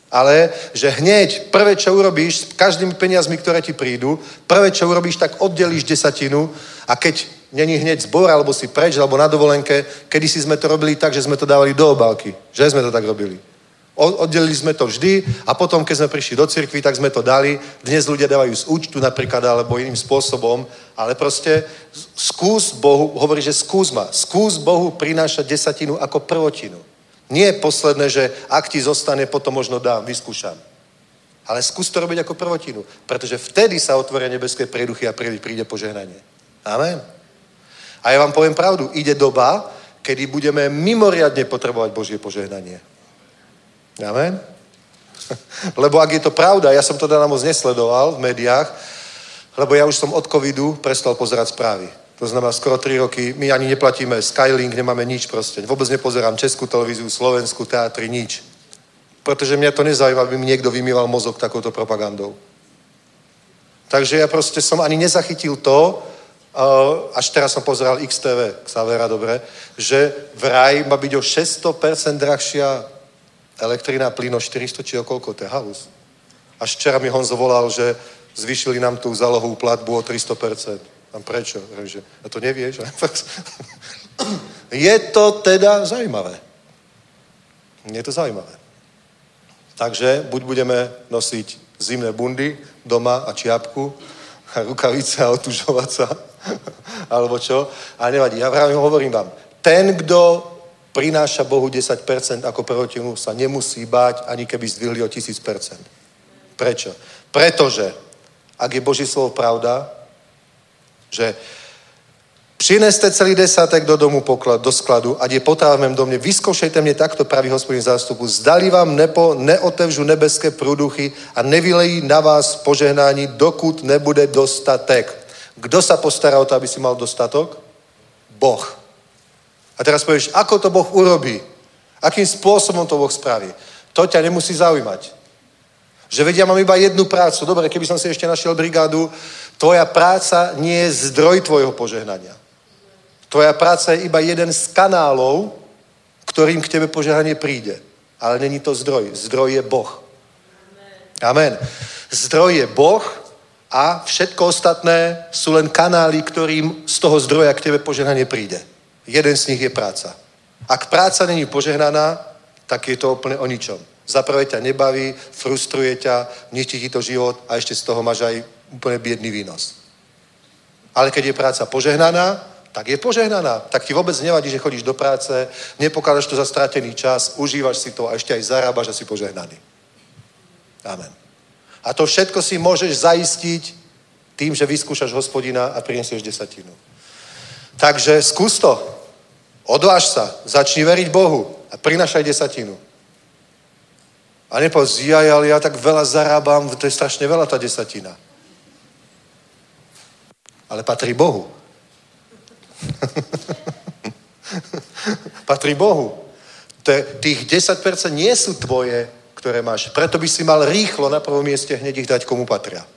Ale že hneď prvé, čo urobíš s každými peniazmi, ktoré ti prídu, prvé, čo urobíš, tak oddelíš desatinu a keď není hneď zbor, alebo si preč, alebo na dovolenke, kedy si sme to robili tak, že sme to dávali do obálky. Že sme to tak robili. Oddelili sme to vždy a potom, keď sme prišli do cirkvi, tak sme to dali. Dnes ľudia dávajú z účtu napríklad alebo iným spôsobom, ale proste skús Bohu, hovorí, že skús ma, skús Bohu prinášať desatinu ako prvotinu. Nie je posledné, že ak ti zostane, potom možno dám, vyskúšam. Ale skús to robiť ako prvotinu, pretože vtedy sa otvoria nebeské prieduchy a príde, požehnanie. Amen. A ja vám poviem pravdu, ide doba, kedy budeme mimoriadne potrebovať Božie požehnanie. Amen? Lebo ak je to pravda, ja som to teda moc nesledoval v médiách, lebo ja už som od covidu prestal pozerať správy. To znamená skoro 3 roky, my ani neplatíme Skylink, nemáme nič proste. Vôbec nepozerám českú televíziu, slovenskú, teatry, nič. Pretože mňa to nezaujíma, aby mi niekto vymýval mozog takouto propagandou. Takže ja proste som ani nezachytil to, až teraz som pozeral XTV, Xavera, dobre, že vraj má byť o 600% drahšia elektrina, plyn o 400 či o koľko, to je halus. Až včera mi Honzo volal, že zvýšili nám tú zálohovú platbu o 300%. A prečo? Že, a to nevieš? je to teda zaujímavé. Je to zaujímavé. Takže buď budeme nosiť zimné bundy doma a čiapku, a rukavice a otužovať sa, alebo čo. A nevadí, ja hovorím vám, ten, kto prináša Bohu 10% ako prvotinu, sa nemusí báť, ani keby zdvihli o 1000%. Prečo? Pretože, ak je Boží slovo pravda, že Přineste celý desátek do domu poklad, do skladu, ať je potáv v mém domě. Vyskoušejte mě takto, pravý hospodin zástupu. Zdali vám nepo, neotevřu nebeské průduchy a nevylejí na vás požehnání, dokud nebude dostatek. Kdo sa postará o to, aby si mal dostatok? Boh. A teraz povieš, ako to Boh urobí? Akým spôsobom to Boh spraví? To ťa nemusí zaujímať. Že vedia, mám iba jednu prácu. Dobre, keby som si ešte našiel brigádu, tvoja práca nie je zdroj tvojho požehnania. Tvoja práca je iba jeden z kanálov, ktorým k tebe požehnanie príde. Ale není to zdroj. Zdroj je Boh. Amen. Zdroj je Boh a všetko ostatné sú len kanály, ktorým z toho zdroja k tebe požehnanie príde. Jeden z nich je práca. Ak práca není požehnaná, tak je to úplne o ničom. Zaprvé ťa nebaví, frustruje ťa, ničí ti to život a ešte z toho máš aj úplne biedný výnos. Ale keď je práca požehnaná, tak je požehnaná. Tak ti vôbec nevadí, že chodíš do práce, nepokladáš to za stratený čas, užívaš si to a ešte aj zarábaš a si požehnaný. Amen. A to všetko si môžeš zaistiť tým, že vyskúšaš hospodina a prinesieš desatinu. Takže skús to. Odváž sa, začni veriť Bohu a prinašaj desatinu. A nepovedz, ja, ale ja tak veľa zarábam, to je strašne veľa tá desatina. Ale patrí Bohu. patrí Bohu. Te, tých 10% nie sú tvoje, ktoré máš. Preto by si mal rýchlo na prvom mieste hneď ich dať, komu patria.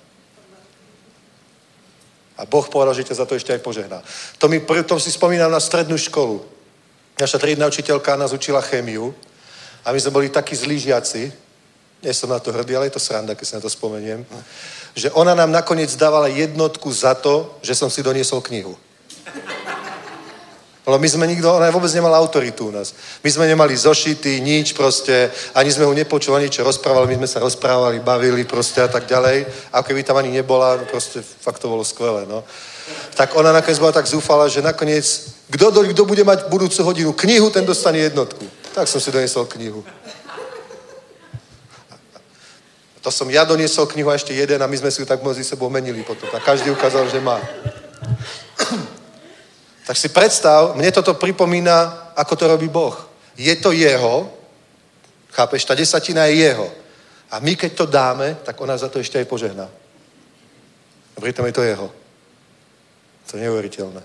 A Boh povedal, že ťa za to ešte aj požehná. To mi, tom si spomínam na strednú školu. Naša triedna učiteľka nás učila chémiu a my sme boli takí zlí žiaci, nie som na to hrdý, ale je to sranda, keď sa na to spomeniem, že ona nám nakoniec dávala jednotku za to, že som si doniesol knihu. Lebo my sme nikto, ona vôbec nemala autoritu u nás. My sme nemali zošity, nič proste, ani sme ho nepočuli, ani čo rozprávali, my sme sa rozprávali, bavili proste a tak ďalej. A keby tam ani nebola, no proste fakt to bolo skvelé, no. Tak ona nakoniec bola tak zúfala, že nakoniec, kto, kto bude mať budúcu hodinu knihu, ten dostane jednotku. Tak som si doniesol knihu. To som ja doniesol knihu a ešte jeden a my sme si ju tak medzi sebou menili potom. A každý ukázal, že má. Tak si predstav, mne toto pripomína, ako to robí Boh. Je to jeho, chápeš, tá desatina je jeho. A my keď to dáme, tak ona za to ešte aj požehná. A pritom je to jeho. To je neuveriteľné.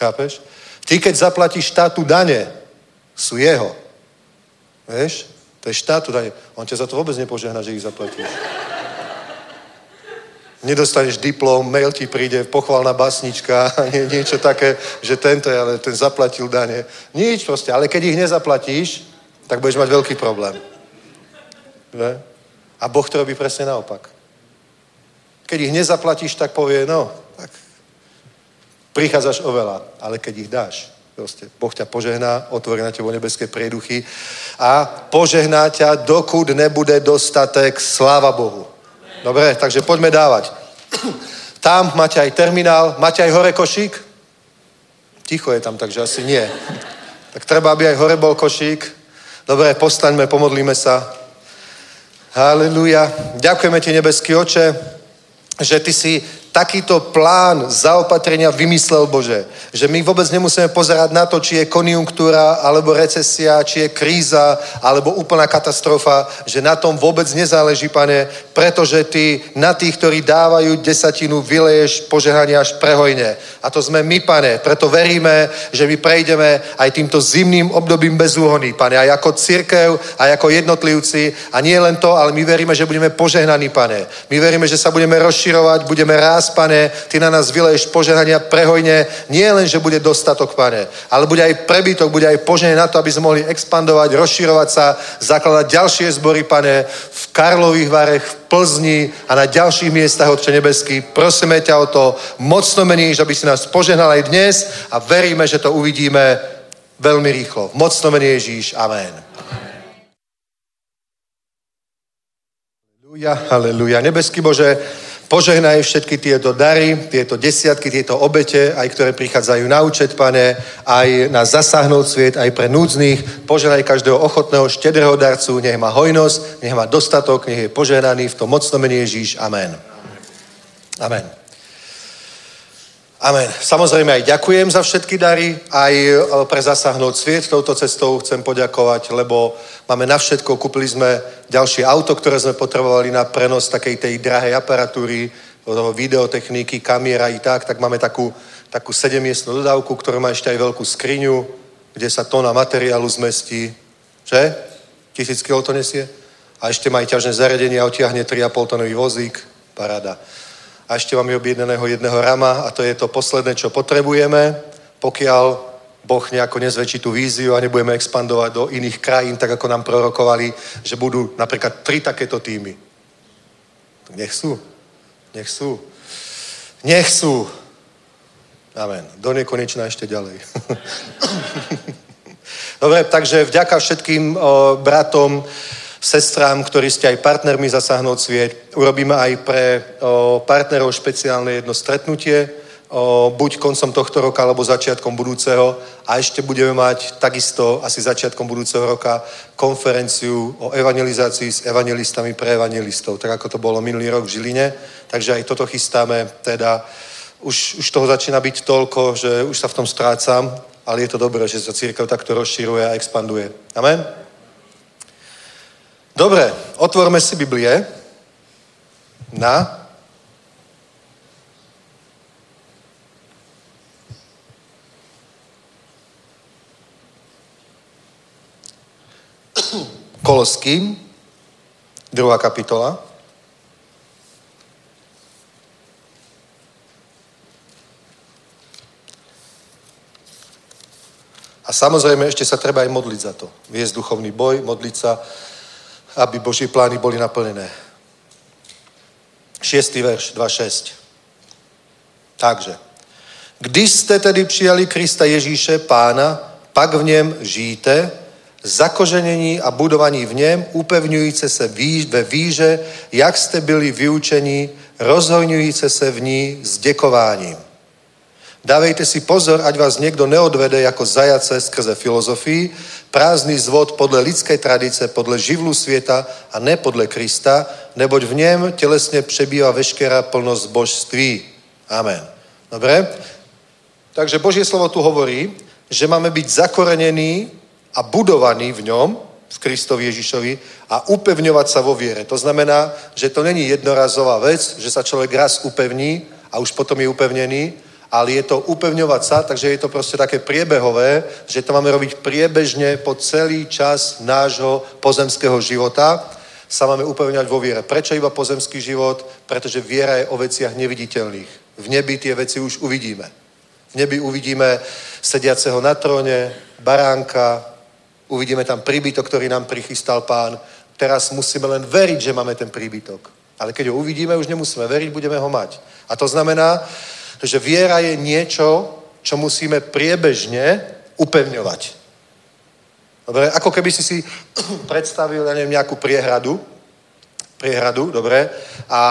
Chápeš? Ty, keď zaplatíš štátu dane, sú jeho. Vieš? To je štátu dane. On ťa za to vôbec nepožehná, že ich zaplatíš. Nedostaneš diplom, mail ti príde, pochvalná basnička, nie, niečo také, že tento je, ale ten zaplatil dane. Nič proste, ale keď ich nezaplatíš, tak budeš mať veľký problém. Ne? A Boh to robí presne naopak. Keď ich nezaplatíš, tak povie, no, tak prichádzaš oveľa, ale keď ich dáš, Proste boh ťa požehná, otvorí na tebo nebeské prieduchy a požehná ťa, dokud nebude dostatek, sláva Bohu. Dobre, takže poďme dávať. Tam máte aj terminál, máte aj hore košík? Ticho je tam, takže asi nie. Tak treba, aby aj hore bol košík. Dobre, postaňme, pomodlíme sa. Halleluja. Ďakujeme ti, nebeský oče, že ty si takýto plán zaopatrenia vymyslel Bože. Že my vôbec nemusíme pozerať na to, či je konjunktúra, alebo recesia, či je kríza, alebo úplná katastrofa, že na tom vôbec nezáleží, pane, pretože ty na tých, ktorí dávajú desatinu, vyleješ požehnanie až prehojne. A to sme my, pane. Preto veríme, že my prejdeme aj týmto zimným obdobím bez úhony, pane. Aj ako církev, aj ako jednotlivci. A nie len to, ale my veríme, že budeme požehnaní, pane. My veríme, že sa budeme rozširovať, budeme rásť, pane. Ty na nás vyleješ požehnania prehojne. Nie len, že bude dostatok, pane, ale bude aj prebytok, bude aj požehnanie na to, aby sme mohli expandovať, rozširovať sa, zakladať ďalšie zbory, pane, v Karlových Varech, v Plzni a na ďalších miestach, Otče nebeský. Prosíme ťa o to mocno meníš, aby si nás požehnal aj dnes a veríme, že to uvidíme veľmi rýchlo. Mocno mení Ježíš. Amen. Aleluja, aleluja. Nebeský Bože, Požehnaj všetky tieto dary, tieto desiatky, tieto obete, aj ktoré prichádzajú na účet, pane, aj na zasáhnout sviet, aj pre núdznych. Požehnaj každého ochotného, štedrého darcu, nech má hojnosť, nech má dostatok, nech je požehnaný v tom mocnom mene Ježíš. Amen. Amen. Amen. Samozrejme aj ďakujem za všetky dary, aj e, pre zasahnúť sviet touto cestou chcem poďakovať, lebo máme na všetko, kúpili sme ďalšie auto, ktoré sme potrebovali na prenos takej tej drahej aparatúry, toho videotechniky, kamiera i tak, tak máme takú, takú sedemiestnú dodávku, ktorá má ešte aj veľkú skriňu, kde sa tóna materiálu zmestí. Že? Tisíc kg to nesie? A ešte má aj ťažné zariadenie a otiahne 3,5 tonový vozík. Paráda a ešte máme objednaného jedného rama a to je to posledné, čo potrebujeme, pokiaľ Boh nejako nezväčší tú víziu a nebudeme expandovať do iných krajín, tak ako nám prorokovali, že budú napríklad tri takéto týmy. Nech sú. Nech sú. Nech sú. Amen. Do nekonečna ešte ďalej. Dobre, takže vďaka všetkým o, bratom, sestrám, ktorí ste aj partnermi zasahnúť sviet. Urobíme aj pre o, partnerov špeciálne jedno stretnutie, o, buď koncom tohto roka, alebo začiatkom budúceho. A ešte budeme mať takisto asi začiatkom budúceho roka konferenciu o evangelizácii s evangelistami pre evangelistov, tak ako to bolo minulý rok v Žiline. Takže aj toto chystáme, teda už, už toho začína byť toľko, že už sa v tom strácam, ale je to dobré, že sa církev takto rozširuje a expanduje. Amen? Dobre, otvorme si Biblie na Koloským, druhá kapitola. A samozrejme ešte sa treba aj modliť za to. Viesť duchovný boj, modliť sa, aby Boží plány boli naplnené. Šiestý verš, 2.6. Takže. Když jste tedy přijali Krista Ježíše, pána, pak v něm žijte, zakoženení a budovaní v něm, upevňujíce se ve víže, jak jste byli vyučení, rozhojňujíce se v ní s děkováním. Dávejte si pozor, ať vás někdo neodvede jako zajace skrze filozofii, prázdný zvod podle lidské tradice, podle živlu světa a ne podle Krista, neboť v něm tělesně přebývá veškerá plnosť božství. Amen. Dobre? Takže Božie slovo tu hovorí, že máme byť zakorenení a budovaní v ňom, v Kristovi Ježišovi a upevňovať sa vo viere. To znamená, že to není jednorazová vec, že sa človek raz upevní a už potom je upevnený, ale je to upevňovať sa, takže je to proste také priebehové, že to máme robiť priebežne po celý čas nášho pozemského života, sa máme upevňovať vo viere. Prečo iba pozemský život? Pretože viera je o veciach neviditeľných. V nebi tie veci už uvidíme. V nebi uvidíme sediaceho na tróne, baránka, uvidíme tam príbytok, ktorý nám prichystal pán. Teraz musíme len veriť, že máme ten príbytok. Ale keď ho uvidíme, už nemusíme veriť, budeme ho mať. A to znamená, že viera je niečo, čo musíme priebežne upevňovať. Dobre, ako keby si si predstavil, ja neviem, nejakú priehradu, priehradu, dobre, a,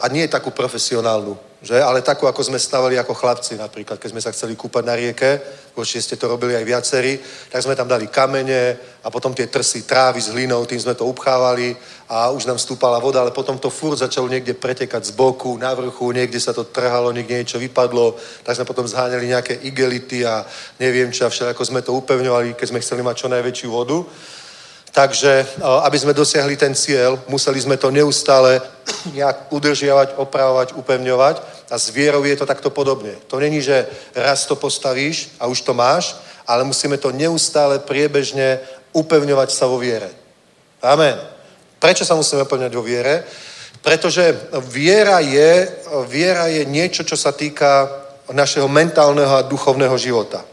a nie takú profesionálnu, že? Ale takú, ako sme stavali ako chlapci napríklad, keď sme sa chceli kúpať na rieke, určite ste to robili aj viacerí, tak sme tam dali kamene a potom tie trsy trávy s hlinou, tým sme to upchávali a už nám stúpala voda, ale potom to furt začalo niekde pretekať z boku, na vrchu, niekde sa to trhalo, niekde niečo vypadlo, tak sme potom zháňali nejaké igelity a neviem čo a všetko sme to upevňovali, keď sme chceli mať čo najväčšiu vodu. Takže, aby sme dosiahli ten cieľ, museli sme to neustále nejak udržiavať, opravovať, upevňovať a s vierou je to takto podobne. To není, že raz to postavíš a už to máš, ale musíme to neustále priebežne upevňovať sa vo viere. Amen. Prečo sa musíme upevňovať vo viere? Pretože viera je, viera je niečo, čo sa týka našeho mentálneho a duchovného života.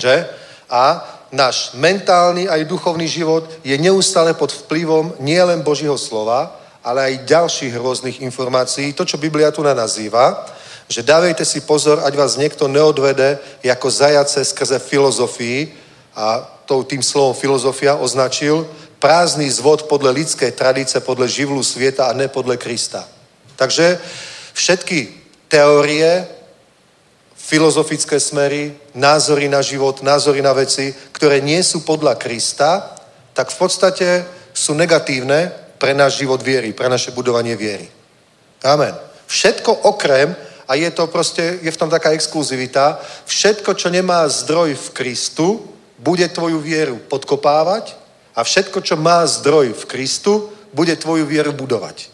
Že? A náš mentálny aj duchovný život je neustále pod vplyvom nielen Božího slova, ale aj ďalších rôznych informácií. To, čo Biblia tu nazýva, že dávejte si pozor, ať vás niekto neodvede ako zajace skrze filozofii a tým slovom filozofia označil prázdný zvod podle lidské tradice, podle živlu svieta a ne podle Krista. Takže všetky teórie, filozofické smery, názory na život, názory na veci, ktoré nie sú podľa Krista, tak v podstate sú negatívne pre náš život viery, pre naše budovanie viery. Amen. Všetko okrem, a je to proste, je v tom taká exkluzivita, všetko, čo nemá zdroj v Kristu, bude tvoju vieru podkopávať a všetko, čo má zdroj v Kristu, bude tvoju vieru budovať.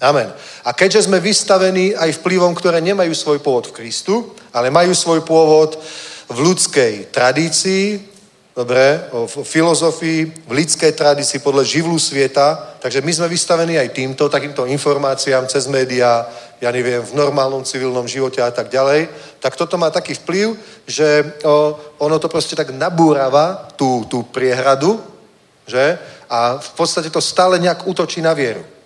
Amen. A keďže sme vystavení aj vplyvom, ktoré nemajú svoj pôvod v Kristu, ale majú svoj pôvod v ľudskej tradícii, dobre, v filozofii, v lidskej tradícii, podľa živlu sveta, takže my sme vystavení aj týmto, takýmto informáciám cez médiá, ja neviem, v normálnom civilnom živote a tak ďalej, tak toto má taký vplyv, že ono to proste tak nabúrava tú, tú priehradu, že? A v podstate to stále nejak útočí na vieru.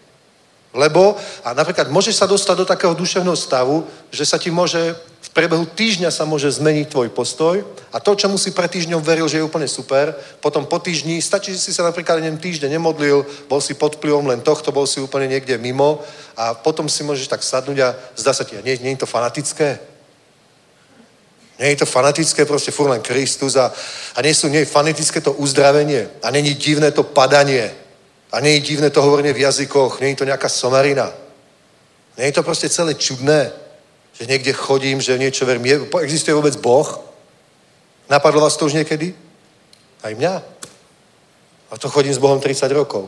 Lebo, a napríklad môžeš sa dostať do takého duševného stavu, že sa ti môže, v priebehu týždňa sa môže zmeniť tvoj postoj a to, čomu si pred týždňom veril, že je úplne super, potom po týždni, stačí, že si sa napríklad neviem, týždeň nemodlil, bol si pod vplyvom len tohto, bol si úplne niekde mimo a potom si môžeš tak sadnúť a zdá sa ti, nie, nie je to fanatické? Nie je to fanatické, proste furt len Kristus a, a nie, sú, nie fanatické to uzdravenie a není divné to padanie a je divné to hovorenie v jazykoch, je to nejaká somarina. Je to proste celé čudné, že niekde chodím, že niečo verím. Je, existuje vôbec Boh? Napadlo vás to už niekedy? Aj mňa. A to chodím s Bohom 30 rokov.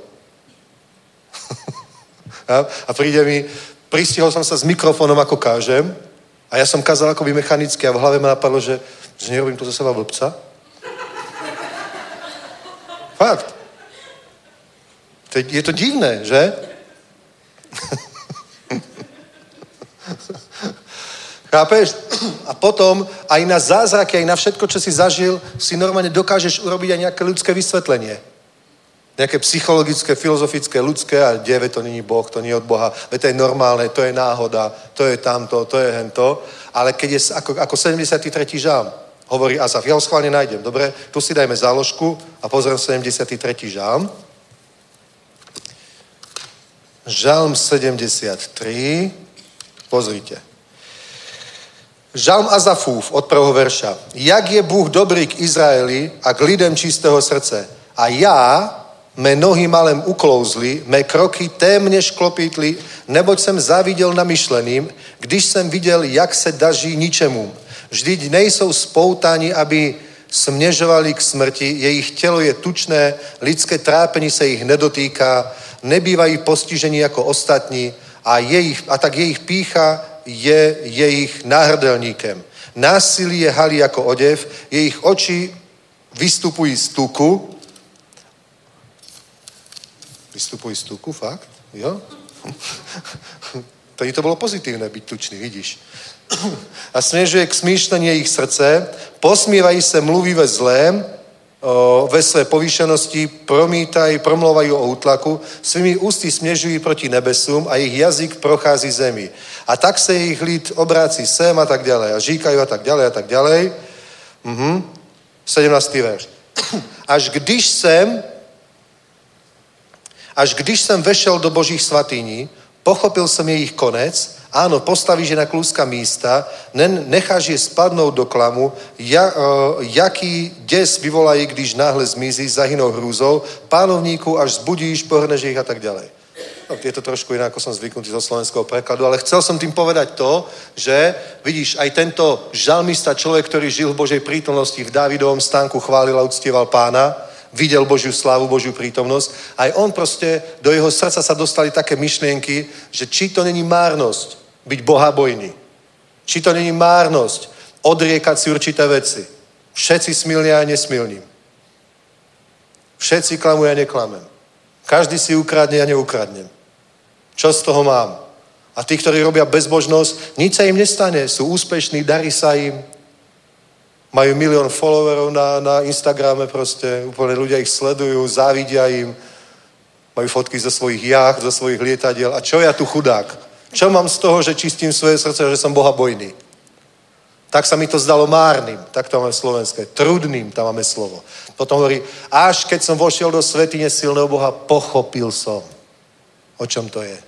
a, príde mi, pristihol som sa s mikrofónom, ako kážem, a ja som kázal akoby mechanicky a v hlave ma napadlo, že, že nerobím to zo seba blbca. Fakt. To je, je to divné, že? Chápeš? A potom aj na zázraky, aj na všetko, čo si zažil, si normálne dokážeš urobiť aj nejaké ľudské vysvetlenie. Nejaké psychologické, filozofické, ľudské a dieve, to není Boh, to nie je od Boha, veď to je normálne, to je náhoda, to je tamto, to je hento. Ale keď je ako, ako 73. žám, hovorí Azaf, ja ho schválne nájdem, dobre? Tu si dajme záložku a pozriem 73. žám. Žalm 73. Pozrite. Žalm Azafúv od prvého verša. Jak je Bůh dobrý k Izraeli a k lidem čistého srdce. A já, mé nohy malem uklouzli, mé kroky témně šklopítli, neboť jsem záviděl namyšleným, když jsem viděl, jak se daží ničemu. Vždyť nejsou spoutáni, aby směžovali k smrti, jejich tělo je tučné, lidské trápení se jich nedotýká, nebývají postiženi jako ostatní a, jejich, a tak jejich pícha je jejich náhrdelníkem. Násilí je halí jako odev, jejich oči vystupují z tuku. Vystupují z tuku, fakt? Jo? Tady to bylo pozitívne byť tučný, vidíš. A směřuje k smýšlení jejich srdce, posmívají se mluví ve zlém, ve své povýšenosti, promítají, promlouvají o útlaku, svými ústy směřují proti nebesům a jejich jazyk prochází zemi. A tak se jejich lid obrácí sem a tak ďalej. A říkají a tak ďalej a tak ďalej. Mhm. 17. verš. Až když jsem až když jsem vešel do božích svatyní, pochopil jsem jejich konec, áno, postavíš je na klúska místa, necháš je spadnout do klamu, ja, uh, jaký des vyvolají, když náhle zmizí, zahynou hrúzou, pánovníku až zbudíš, pohrneš ich a tak ďalej. No, je to trošku inak, ako som zvyknutý zo slovenského prekladu, ale chcel som tým povedať to, že vidíš, aj tento žalmista, človek, ktorý žil v Božej prítomnosti, v Dávidovom stánku chválil a uctieval pána, videl Božiu slávu, Božiu prítomnosť. Aj on proste, do jeho srdca sa dostali také myšlienky, že či to není márnosť byť bohabojný. Či to není márnosť odriekať si určité veci. Všetci smilní a nesmilním. Všetci klamujú a neklamem. Každý si ukradne a neukradnem. Čo z toho mám? A tí, ktorí robia bezbožnosť, nič sa im nestane. Sú úspešní, darí sa im, majú milión followerov na, na Instagrame proste, úplne ľudia ich sledujú, závidia im, majú fotky zo svojich jacht, zo svojich lietadiel. A čo ja tu chudák? Čo mám z toho, že čistím svoje srdce, že som Boha bojný? Tak sa mi to zdalo márnym, tak to máme slovenské. Trudným, tam máme slovo. Potom hovorí, až keď som vošiel do svetine silného Boha, pochopil som, o čom to je.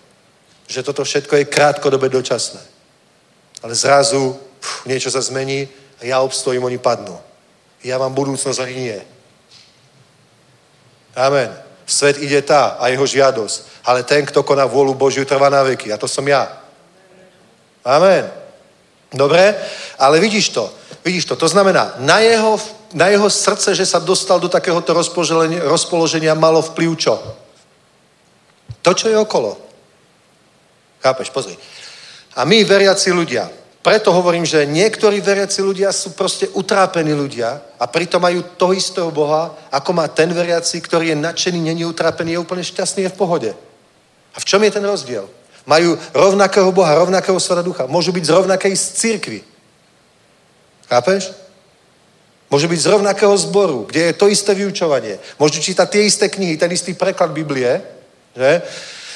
Že toto všetko je krátkodobé dočasné. Ale zrazu pf, niečo sa zmení a ja obstojím, oni padnú. Ja mám budúcnosť, oni nie. Amen. Svet ide tá a jeho žiadosť. Ale ten, kto koná vôľu Božiu, trvá na veky. A to som ja. Amen. Dobre? Ale vidíš to. Vidíš to. To znamená, na jeho, na jeho srdce, že sa dostal do takéhoto rozpoloženia, malo vplyv čo? To, čo je okolo. Chápeš? Pozri. A my, veriaci ľudia, preto hovorím, že niektorí veriaci ľudia sú proste utrápení ľudia a pritom majú toho istého Boha, ako má ten veriaci, ktorý je nadšený, není utrápený, je úplne šťastný, je v pohode. A v čom je ten rozdiel? Majú rovnakého Boha, rovnakého Sveta Ducha. Môžu byť z rovnakej z církvy. Chápeš? Môžu byť z rovnakého zboru, kde je to isté vyučovanie. Môžu čítať tie isté knihy, ten istý preklad Biblie, že?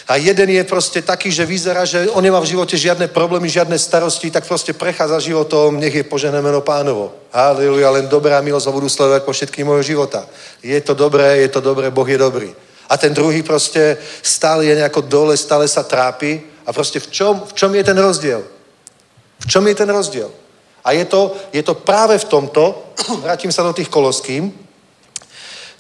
A jeden je proste taký, že vyzerá, že on nemá v živote žiadne problémy, žiadne starosti, tak proste prechádza životom, nech je požené meno pánovo. Halleluja, len dobrá milosť ho budú sledovať po všetkým môjho života. Je to dobré, je to dobré, Boh je dobrý. A ten druhý proste stále je nejako dole, stále sa trápi. A proste v čom, v čom je ten rozdiel? V čom je ten rozdiel? A je to, je to práve v tomto, vrátim sa do tých koloským,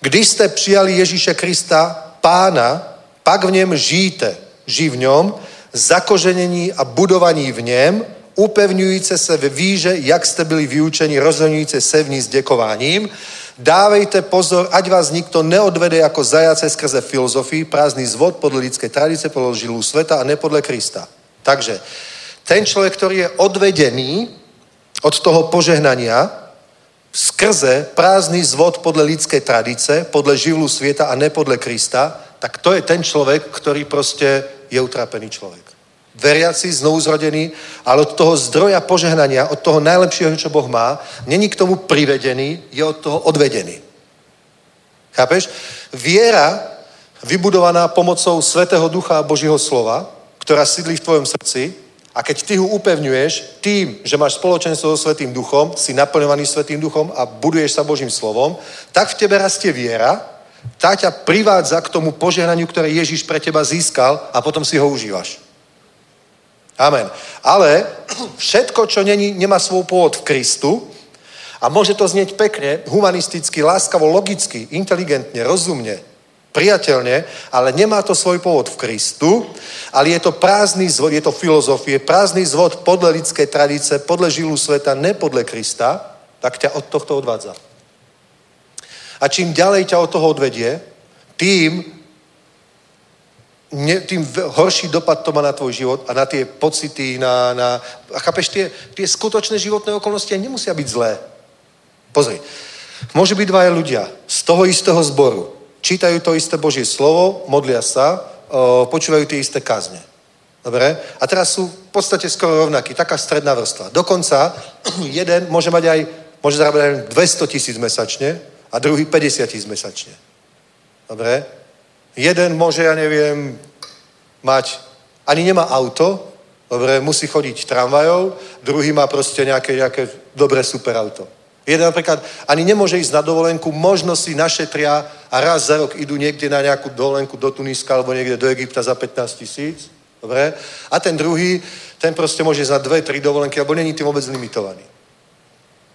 když jste přijali Ježíše Krista, pána, pak v něm žijte. Žij v něm, zakoženení a budovaní v něm, upevňujíce se ve víže, jak jste byli vyučeni, rozhodňujíce se v ní s děkováním. Dávejte pozor, ať vás nikto neodvede jako zajace skrze filozofii, prázdný zvod podle lidské tradice, podle žilů sveta a ne Krista. Takže ten človek, ktorý je odvedený od toho požehnania skrze prázdny zvod podle lidské tradice, podle živlu sveta a ne podle Krista, tak to je ten človek, ktorý proste je utrapený človek. Veriaci, znovu zrodený, ale od toho zdroja požehnania, od toho najlepšieho, čo Boh má, není k tomu privedený, je od toho odvedený. Chápeš? Viera, vybudovaná pomocou Svetého Ducha a Božího slova, ktorá sídli v tvojom srdci, a keď ty ho upevňuješ tým, že máš spoločenstvo so Svetým Duchom, si naplňovaný Svetým Duchom a buduješ sa Božím slovom, tak v tebe rastie viera, tá ťa privádza k tomu požehnaniu, ktoré Ježíš pre teba získal a potom si ho užívaš. Amen. Ale všetko, čo není, nemá svoj pôvod v Kristu, a môže to znieť pekne, humanisticky, láskavo, logicky, inteligentne, rozumne, priateľne, ale nemá to svoj pôvod v Kristu, ale je to prázdny zvod, je to filozofie, prázdny zvod podle lidské tradice, podle žilu sveta, ne podle Krista, tak ťa od tohto odvádza. A čím ďalej ťa od toho odvedie, tým, ne, tým horší dopad to má na tvoj život a na tie pocity, na, na a chápeš, tie, tie skutočné životné okolnosti nemusia byť zlé. Pozri, môže byť dvaja ľudia z toho istého zboru, čítajú to isté Božie slovo, modlia sa, o, počúvajú tie isté kazne. Dobre? A teraz sú v podstate skoro rovnakí, taká stredná vrstva. Dokonca jeden môže mať aj, môže zarábať aj 200 tisíc mesačne a druhý 50 tisíc mesačne. Dobre? Jeden môže, ja neviem, mať, ani nemá auto, dobre, musí chodiť tramvajou, druhý má proste nejaké, nejaké dobré super auto. Jeden napríklad ani nemôže ísť na dovolenku, možno si našetria a raz za rok idú niekde na nejakú dovolenku do Tuniska alebo niekde do Egypta za 15 tisíc. Dobre? A ten druhý, ten proste môže ísť na dve, tri dovolenky, alebo není tým vôbec limitovaný.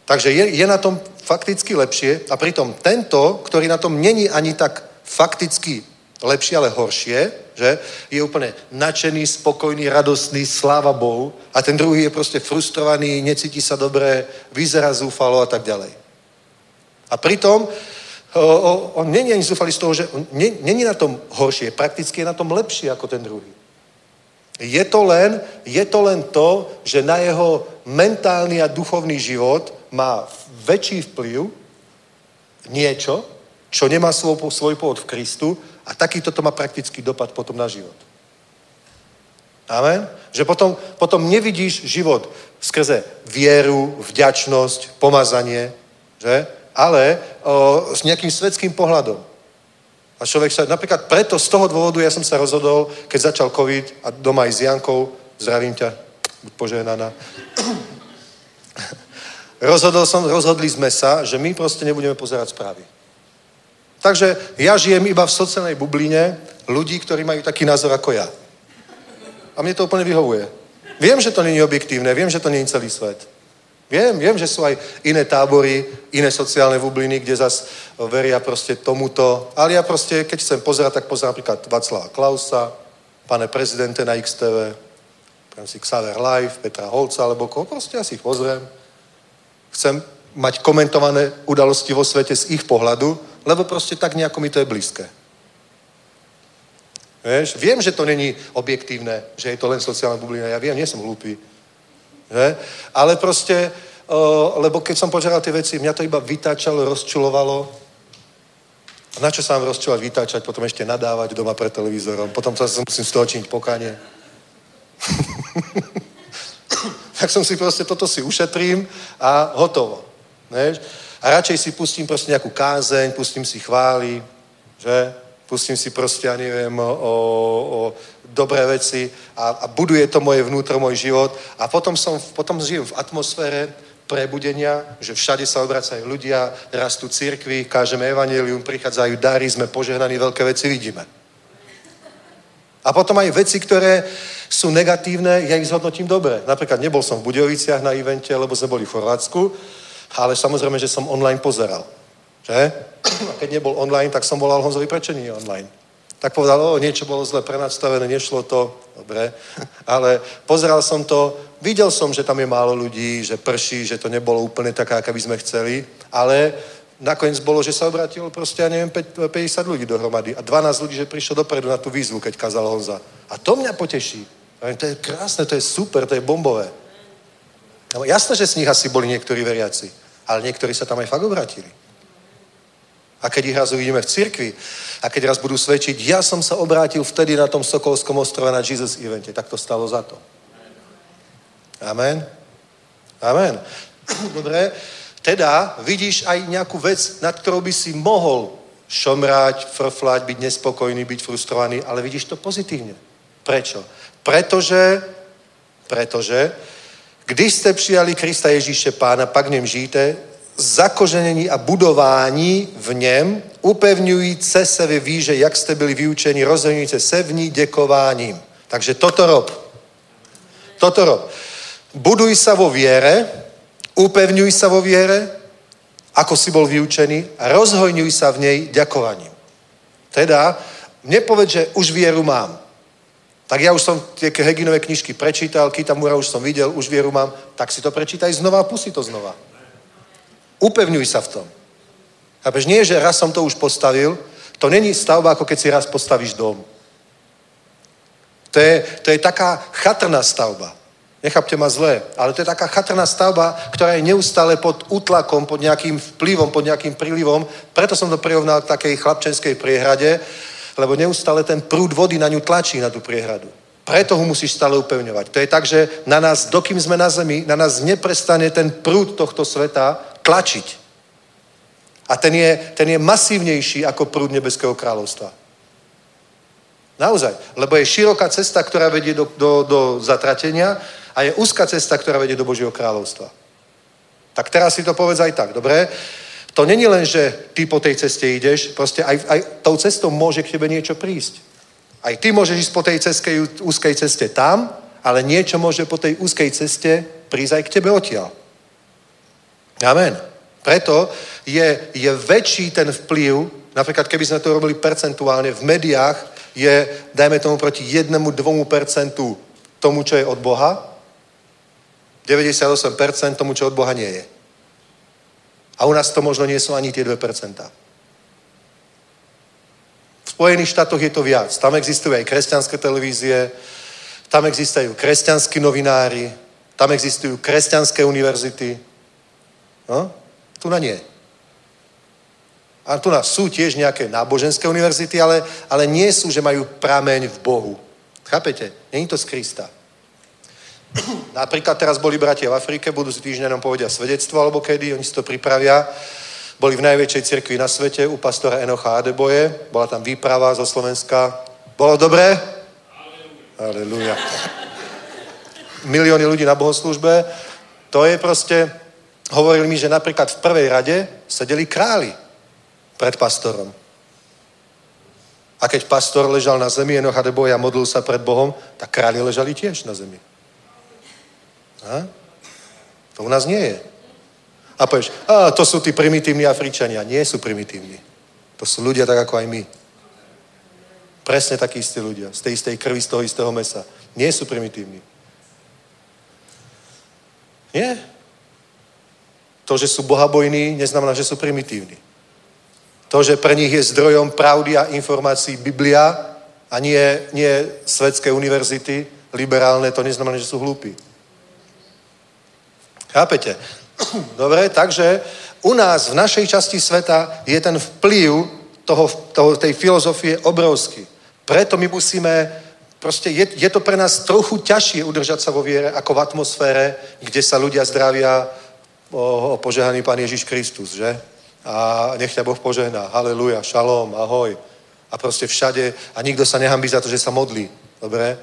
Takže je, je na tom fakticky lepšie a pritom tento, ktorý na tom není ani tak fakticky lepšie, ale horšie, že je úplne nadšený, spokojný, radostný, sláva Bohu a ten druhý je proste frustrovaný, necíti sa dobre, vyzerá zúfalo a tak ďalej. A pritom on není ani zúfalý z toho, že není na tom horšie, prakticky je na tom lepšie ako ten druhý. Je to len, je to, len to, že na jeho mentálny a duchovný život má väčší vplyv niečo, čo nemá svoj, svoj pôvod v Kristu a takýto to má praktický dopad potom na život. Amen? Že potom, potom nevidíš život skrze vieru, vďačnosť, pomazanie, že? ale o, s nejakým svetským pohľadom. A človek sa, napríklad preto, z toho dôvodu ja som sa rozhodol, keď začal COVID a doma aj s Jankou, zdravím ťa, buď požehnaná, rozhodol som, rozhodli sme sa, že my proste nebudeme pozerať správy. Takže ja žijem iba v sociálnej bubline ľudí, ktorí majú taký názor ako ja. A mne to úplne vyhovuje. Viem, že to není objektívne, viem, že to není celý svet. Viem, viem, že sú aj iné tábory, iné sociálne bubliny, kde zas veria proste tomuto. Ale ja proste, keď chcem pozerať, tak pozerám napríklad Václava Klausa, pane prezidente na XTV, si Xaver Live, Petra Holca, alebo koho, proste ja si ich pozriem. Chcem mať komentované udalosti vo svete z ich pohľadu, lebo proste tak nejako mi to je blízke. Vieš, viem, že to není objektívne, že je to len sociálna bublina. Ja viem, nie som hlúpy. Že? Ale proste, lebo keď som požeral tie veci, mňa to iba vytáčalo, rozčulovalo. A na čo sa mám rozčulovať, vytáčať, potom ešte nadávať doma pred televízorom, potom sa musím z toho činiť pokánie. tak som si proste, toto si ušetrím a hotovo. Než? A radšej si pustím proste nejakú kázeň, pustím si chvály, že? Pustím si proste, ja neviem, o, o dobré veci a, a buduje to moje vnútro, môj život. A potom, som, potom žijem v atmosfére prebudenia, že všade sa obracajú ľudia, rastú cirkvy, kážeme evanelium, prichádzajú dary, sme požehnaní, veľké veci vidíme. A potom aj veci, ktoré sú negatívne, ja ich zhodnotím dobre. Napríklad nebol som v Budejoviciach na evente, lebo sme boli v Chorvátsku, ale samozrejme, že som online pozeral. Že? A keď nebol online, tak som volal Honzovi, prečo nie online? Tak povedal, o, niečo bolo zle prenadstavené, nešlo to, dobre. Ale pozeral som to, videl som, že tam je málo ľudí, že prší, že to nebolo úplne taká, aká by sme chceli, ale nakoniec bolo, že sa obratilo proste, ja neviem, 50 ľudí dohromady a 12 ľudí, že prišlo dopredu na tú výzvu, keď kázal Honza. A to mňa poteší. To je krásne, to je super, to je bombové. No, jasné, že z nich asi boli niektorí veriaci, ale niektorí sa tam aj fakt obratili. A keď ich raz uvidíme v cirkvi a keď raz budú svedčiť, ja som sa obrátil vtedy na tom Sokolskom ostrove na Jesus evente, tak to stalo za to. Amen. Amen. Dobre, teda vidíš aj nejakú vec, nad ktorou by si mohol šomrať, frflať, byť nespokojný, byť frustrovaný, ale vidíš to pozitívne. Prečo? Pretože, pretože, když jste přijali Krista Ježíše Pána, pak v něm zakoženení a budování v něm, upevňujíce se ve víže, jak jste byli vyučeni, rozhodňujúce se v ní děkováním. Takže toto rob. Toto rob. Buduj sa vo viere, upevňuj sa vo viere, ako si bol vyučený a rozhojňuj sa v nej ďakovaním. Teda, nepovedz, že už vieru mám. Tak ja už som tie Heginové knižky prečítal, Kitamura už som videl, už vieru mám, tak si to prečítaj znova a pusti to znova. Upevňuj sa v tom. Chápeš, nie, že raz som to už postavil, to není stavba, ako keď si raz postavíš dom. To je, to je taká chatrná stavba. Nechápte ma zle, ale to je taká chatrná stavba, ktorá je neustále pod útlakom, pod nejakým vplyvom, pod nejakým prílivom. Preto som to prirovnal k takej chlapčenskej priehrade, lebo neustále ten prúd vody na ňu tlačí, na tú priehradu. Preto ho musíš stále upevňovať. To je tak, že na nás, dokým sme na zemi, na nás neprestane ten prúd tohto sveta tlačiť. A ten je, ten je masívnejší ako prúd nebeského kráľovstva. Naozaj. Lebo je široká cesta, ktorá vedie do, do, do zatratenia a je úzka cesta, ktorá vedie do Božieho kráľovstva. Tak teraz si to povedz aj tak, dobre? To není len, že ty po tej ceste ideš, proste aj, aj tou cestou môže k tebe niečo prísť. Aj ty môžeš ísť po tej ceste, úzkej ceste tam, ale niečo môže po tej úzkej ceste prísť aj k tebe odtiaľ. Amen. Preto je, je väčší ten vplyv, napríklad keby sme to robili percentuálne, v médiách je, dajme tomu, proti jednému, dvomu percentu tomu, čo je od Boha, 98% tomu, čo od Boha nie je. A u nás to možno nie sú ani tie 2%. V Spojených štátoch je to viac. Tam existujú aj kresťanské televízie, tam existujú kresťanskí novinári, tam existujú kresťanské univerzity. No? Tu na nie. A tu nás sú tiež nejaké náboženské univerzity, ale, ale nie sú, že majú prameň v Bohu. Chápete? Není to z Krista. Napríklad teraz boli bratia v Afrike, budú si týždeň nám povedia svedectvo, alebo kedy, oni si to pripravia. Boli v najväčšej cirkvi na svete u pastora Enocha Adeboje. Bola tam výprava zo Slovenska. Bolo dobré? Aleluja. Milióny ľudí na bohoslužbe. To je proste... Hovorili mi, že napríklad v prvej rade sedeli králi pred pastorom. A keď pastor ležal na zemi, Enoch Adeboje a modlil sa pred Bohom, tak králi ležali tiež na zemi. A? To u nás nie je. A povieš, a to sú tí primitívni Afričania. Nie sú primitívni. To sú ľudia tak ako aj my. Presne takí istí ľudia. Z tej istej krvi, z toho istého mesa. Nie sú primitívni. Nie. To, že sú bohabojní, neznamená, že sú primitívni. To, že pre nich je zdrojom pravdy a informácií Biblia a nie, nie svetské univerzity, liberálne, to neznamená, že sú hlúpi. Chápete? Dobre, takže u nás v našej časti sveta je ten vplyv toho, toho, tej filozofie obrovský. Preto my musíme, proste je, je to pre nás trochu ťažšie udržať sa vo viere, ako v atmosfére, kde sa ľudia zdravia o, o požehnaný Pán Ježiš Kristus, že? A nech ťa Boh požehná. Haleluja, šalom, ahoj. A proste všade, a nikto sa nehambí za to, že sa modlí. Dobre?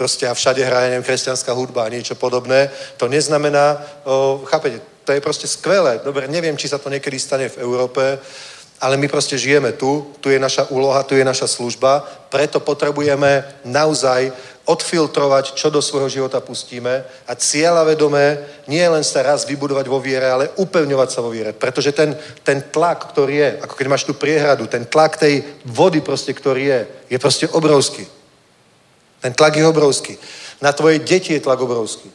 Proste a všade hraje, neviem, kresťanská hudba a niečo podobné. To neznamená, o, chápete, to je proste skvelé. Dobre, neviem, či sa to niekedy stane v Európe, ale my proste žijeme tu, tu je naša úloha, tu je naša služba, preto potrebujeme naozaj odfiltrovať, čo do svojho života pustíme a cieľavedomé nie len sa raz vybudovať vo viere, ale upevňovať sa vo viere. Pretože ten, ten tlak, ktorý je, ako keď máš tú priehradu, ten tlak tej vody proste, ktorý je, je proste obrovský. Ten tlak je obrovský. Na tvoje deti je tlak obrovský.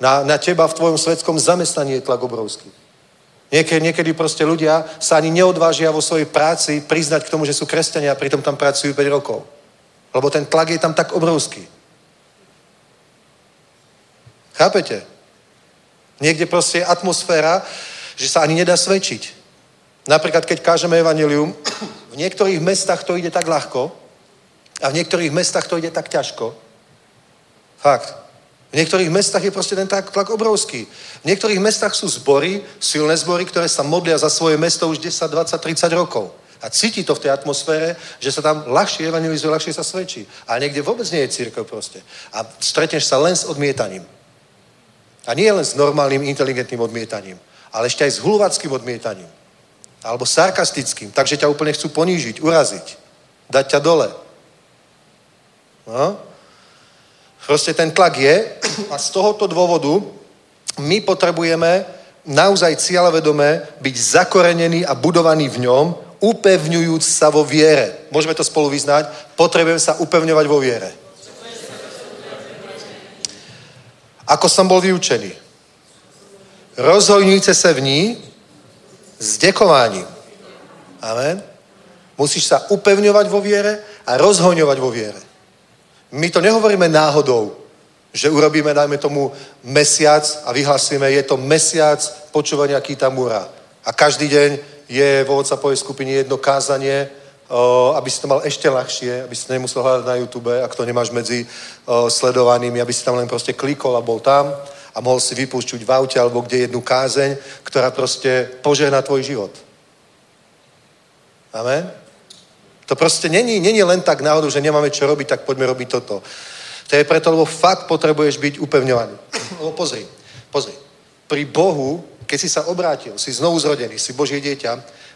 Na, na teba v tvojom svetskom zamestnaní je tlak obrovský. Niekedy, niekedy proste ľudia sa ani neodvážia vo svojej práci priznať k tomu, že sú kresťania a pritom tam pracujú 5 rokov. Lebo ten tlak je tam tak obrovský. Chápete? Niekde proste je atmosféra, že sa ani nedá svedčiť. Napríklad, keď kážeme evanilium, v niektorých mestách to ide tak ľahko a v niektorých mestách to ide tak ťažko. Fakt. V niektorých mestách je proste ten tlak, obrovský. V niektorých mestách sú zbory, silné zbory, ktoré sa modlia za svoje mesto už 10, 20, 30 rokov. A cíti to v tej atmosfére, že sa tam ľahšie evangelizuje, ľahšie sa svedčí. A niekde vôbec nie je církev proste. A stretneš sa len s odmietaním. A nie len s normálnym, inteligentným odmietaním, ale ešte aj s hulvackým odmietaním. Alebo sarkastickým, takže ťa úplne chcú ponížiť, uraziť, dať ťa dole. No? Proste ten tlak je a z tohoto dôvodu my potrebujeme naozaj cieľavedomé byť zakorenený a budovaný v ňom, upevňujúc sa vo viere. Môžeme to spolu vyznať? Potrebujem sa upevňovať vo viere. Ako som bol vyučený. Rozhojňujte sa v ní s dekovaním. Amen. Musíš sa upevňovať vo viere a rozhoňovať vo viere. My to nehovoríme náhodou, že urobíme, dajme tomu, mesiac a vyhlasíme, je to mesiac počúvania Kita Mura. A každý deň je vo WhatsAppovej skupine jedno kázanie, aby si to mal ešte ľahšie, aby si nemusel hľadať na YouTube, ak to nemáš medzi sledovanými, aby si tam len proste klikol a bol tam a mohol si vypúšťuť v aute alebo kde jednu kázeň, ktorá proste požehná tvoj život. Amen? To proste není, není len tak náhodou, že nemáme čo robiť, tak poďme robiť toto. To je preto, lebo fakt potrebuješ byť upevňovaný. Lebo pozri, pozri. Pri Bohu, keď si sa obrátil, si znovu zrodený, si Božie dieťa,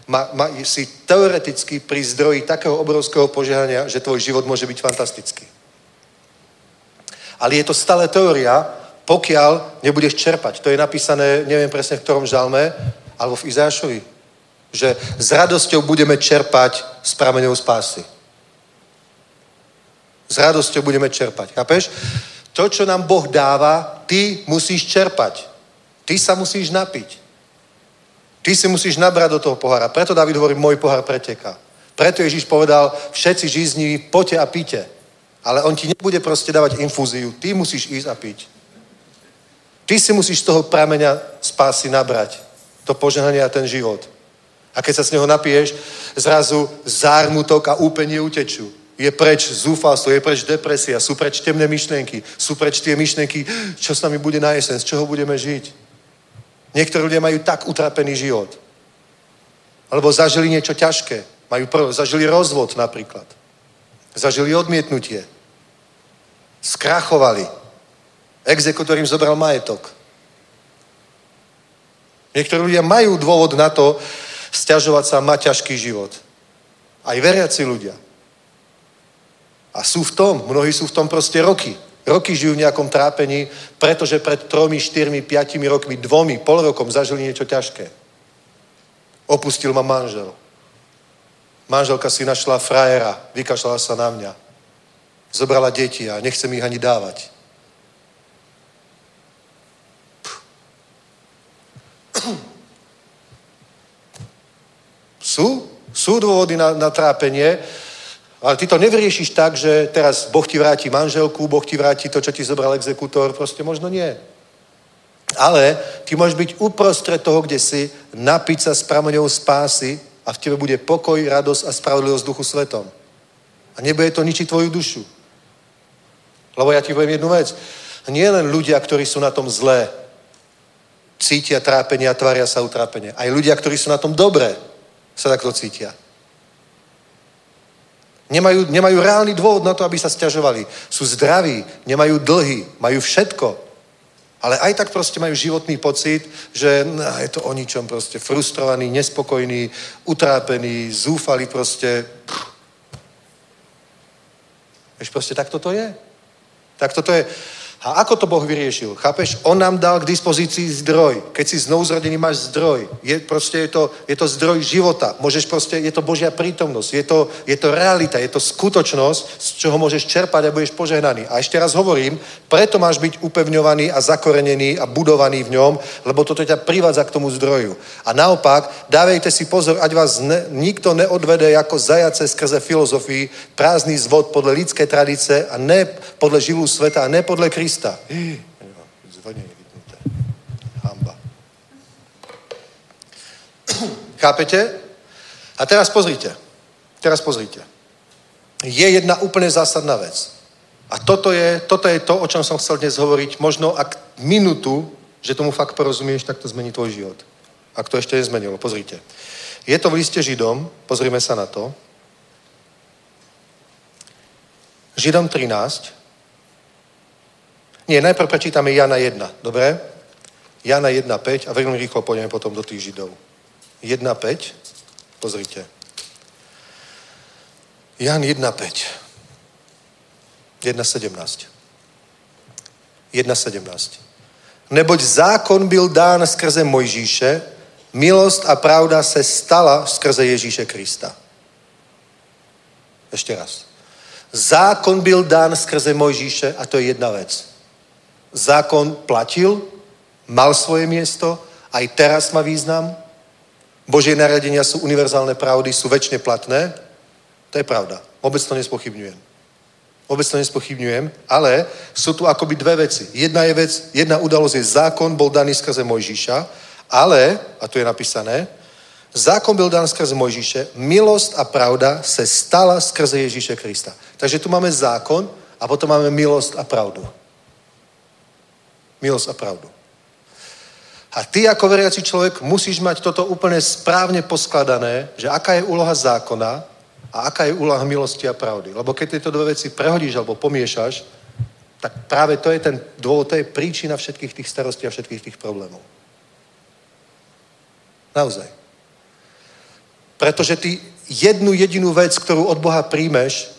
ma, ma, si teoreticky pri zdroji takého obrovského požehnania, že tvoj život môže byť fantastický. Ale je to stále teória, pokiaľ nebudeš čerpať. To je napísané, neviem presne v ktorom žalme, alebo v Izášovi, že s radosťou budeme čerpať z prameňov spásy. S radosťou budeme čerpať. Chápeš? To, čo nám Boh dáva, ty musíš čerpať. Ty sa musíš napiť. Ty si musíš nabrať do toho pohára. Preto David hovorí, môj pohár preteká. Preto Ježíš povedal, všetci žízniví, poďte a píte. Ale on ti nebude proste dávať infúziu. Ty musíš ísť a piť. Ty si musíš z toho prameňa spásy nabrať. To požehnanie a ten život. A keď sa z neho napiješ, zrazu zármutok a úplne utečú. Je preč zúfalstvo, je preč depresia, sú preč temné myšlienky, sú preč tie myšlienky, čo s nami bude na jesen, z čoho budeme žiť. Niektorí ľudia majú tak utrapený život. Alebo zažili niečo ťažké. Majú prv, zažili rozvod napríklad. Zažili odmietnutie. Skrachovali. Exekutor im zobral majetok. Niektorí ľudia majú dôvod na to stiažovať sa mať ťažký život. Aj veriaci ľudia. A sú v tom, mnohí sú v tom proste roky. Roky žijú v nejakom trápení, pretože pred tromi, štyrmi, piatimi rokmi, dvomi, pol rokom zažili niečo ťažké. Opustil ma manžel. Manželka si našla frajera, vykašľala sa na mňa. Zobrala deti a nechcem ich ani dávať. Sú? Sú dôvody na, na trápenie, ale ty to nevyriešiš tak, že teraz Boh ti vráti manželku, Boh ti vráti to, čo ti zobral exekútor, proste možno nie. Ale ty môžeš byť uprostred toho, kde si, napiť sa s prameňou spásy a v tebe bude pokoj, radosť a spravodlivosť duchu svetom. A nebude to ničiť tvoju dušu. Lebo ja ti poviem jednu vec. Nie len ľudia, ktorí sú na tom zlé, cítia trápenie a tvária sa utrápenie. Aj ľudia, ktorí sú na tom dobré, sa takto cítia. Nemajú, nemajú reálny dôvod na to, aby sa stiažovali. Sú zdraví, nemajú dlhy, majú všetko. Ale aj tak proste majú životný pocit, že no, je to o ničom proste frustrovaný, nespokojný, utrápený, zúfalý proste. Vieš, proste takto to je. Takto to je. A ako to Boh vyriešil? Chápeš? On nám dal k dispozícii zdroj. Keď si znovu zrodený, máš zdroj. Je, proste je to, je to zdroj života. Môžeš proste, je to Božia prítomnosť. Je to, je to realita, je to skutočnosť, z čoho môžeš čerpať a budeš požehnaný. A ešte raz hovorím, preto máš byť upevňovaný a zakorenený a budovaný v ňom, lebo toto ťa privádza k tomu zdroju. A naopak, dávejte si pozor, ať vás ne, nikto neodvede ako zajace skrze filozofii, prázdny zvod podle lidské tradice a ne podle živú sveta a ne podle Krista Krista. Zvonie vypnuté. Hamba. Chápete? A teraz pozrite. Teraz pozrite. Je jedna úplne zásadná vec. A toto je, toto je to, o čom som chcel dnes hovoriť. Možno ak minutu, že tomu fakt porozumieš, tak to zmení tvoj život. Ak to ešte nezmenilo, pozrite. Je to v liste Židom, pozrime sa na to. Židom 13, nie, najprv prečítame Jana 1, dobre? Jana 1.5 a veľmi rýchlo pôjdeme potom do tých Židov. 1.5, pozrite. Jan 1.5. 1.17. 1.17. Neboť zákon byl dán skrze Mojžíše, milost a pravda se stala skrze Ježíše Krista. Ešte raz. Zákon byl dán skrze Mojžíše a to je jedna vec. Zákon platil, mal svoje miesto, aj teraz má význam. Božie naradenia sú univerzálne pravdy, sú väčšine platné. To je pravda. Vôbec to nespochybňujem. Vôbec to nespochybňujem, ale sú tu akoby dve veci. Jedna je vec, jedna udalosť je zákon bol daný skrze Mojžiša, ale, a tu je napísané, zákon byl daný skrze Mojžiše, milosť a pravda se stala skrze Ježíše Krista. Takže tu máme zákon a potom máme milosť a pravdu. Milosť a pravdu. A ty ako veriaci človek musíš mať toto úplne správne poskladané, že aká je úloha zákona a aká je úloha milosti a pravdy. Lebo keď tieto dve veci prehodíš alebo pomiešaš, tak práve to je ten dôvod, to je príčina všetkých tých starostí a všetkých tých problémov. Naozaj. Pretože ty jednu jedinú vec, ktorú od Boha príjmeš,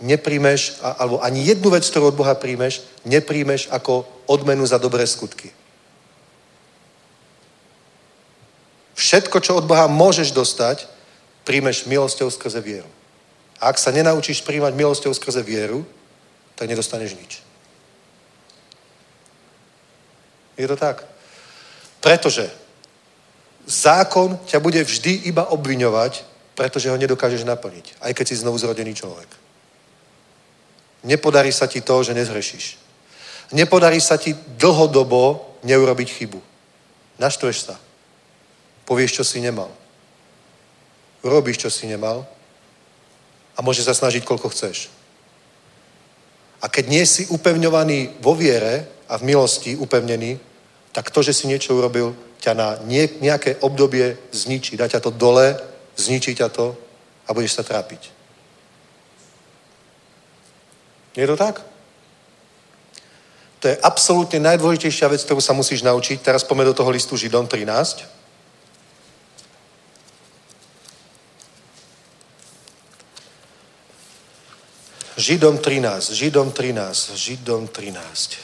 nepríjmeš, alebo ani jednu vec, ktorú od Boha príjmeš, nepríjmeš ako odmenu za dobré skutky. Všetko, čo od Boha môžeš dostať, príjmeš milosťou skrze vieru. A ak sa nenaučíš príjmať milosťou skrze vieru, tak nedostaneš nič. Je to tak? Pretože zákon ťa bude vždy iba obviňovať, pretože ho nedokážeš naplniť, aj keď si znovu zrodený človek. Nepodarí sa ti to, že nezhrešíš. Nepodarí sa ti dlhodobo neurobiť chybu. Naštveš sa. Povieš, čo si nemal. Robíš, čo si nemal a môžeš sa snažiť, koľko chceš. A keď nie si upevňovaný vo viere a v milosti upevnený, tak to, že si niečo urobil, ťa na nejaké obdobie zničí. Dá ťa to dole, zničí ťa to a budeš sa trápiť. Je to tak? To je absolútne najdôležitejšia vec, ktorú sa musíš naučiť. Teraz poďme do toho listu Židom 13. Židom 13, Židom 13, Židom 13.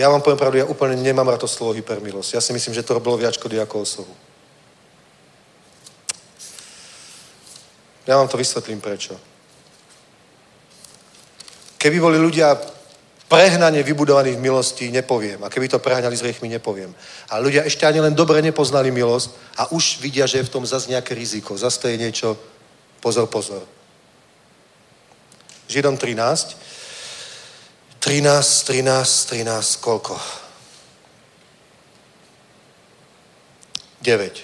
Ja vám poviem pravdu, ja úplne nemám rád to slovo hypermilosť. Ja si myslím, že to robilo viac škody ako osohu. Ja vám to vysvetlím prečo. Keby boli ľudia prehnane vybudovaní v milosti, nepoviem. A keby to prehnali s riechmi, nepoviem. Ale ľudia ešte ani len dobre nepoznali milosť a už vidia, že je v tom zase nejaké riziko. Zase to je niečo, pozor, pozor. Židom 13. 13, 13, 13, koľko? 9.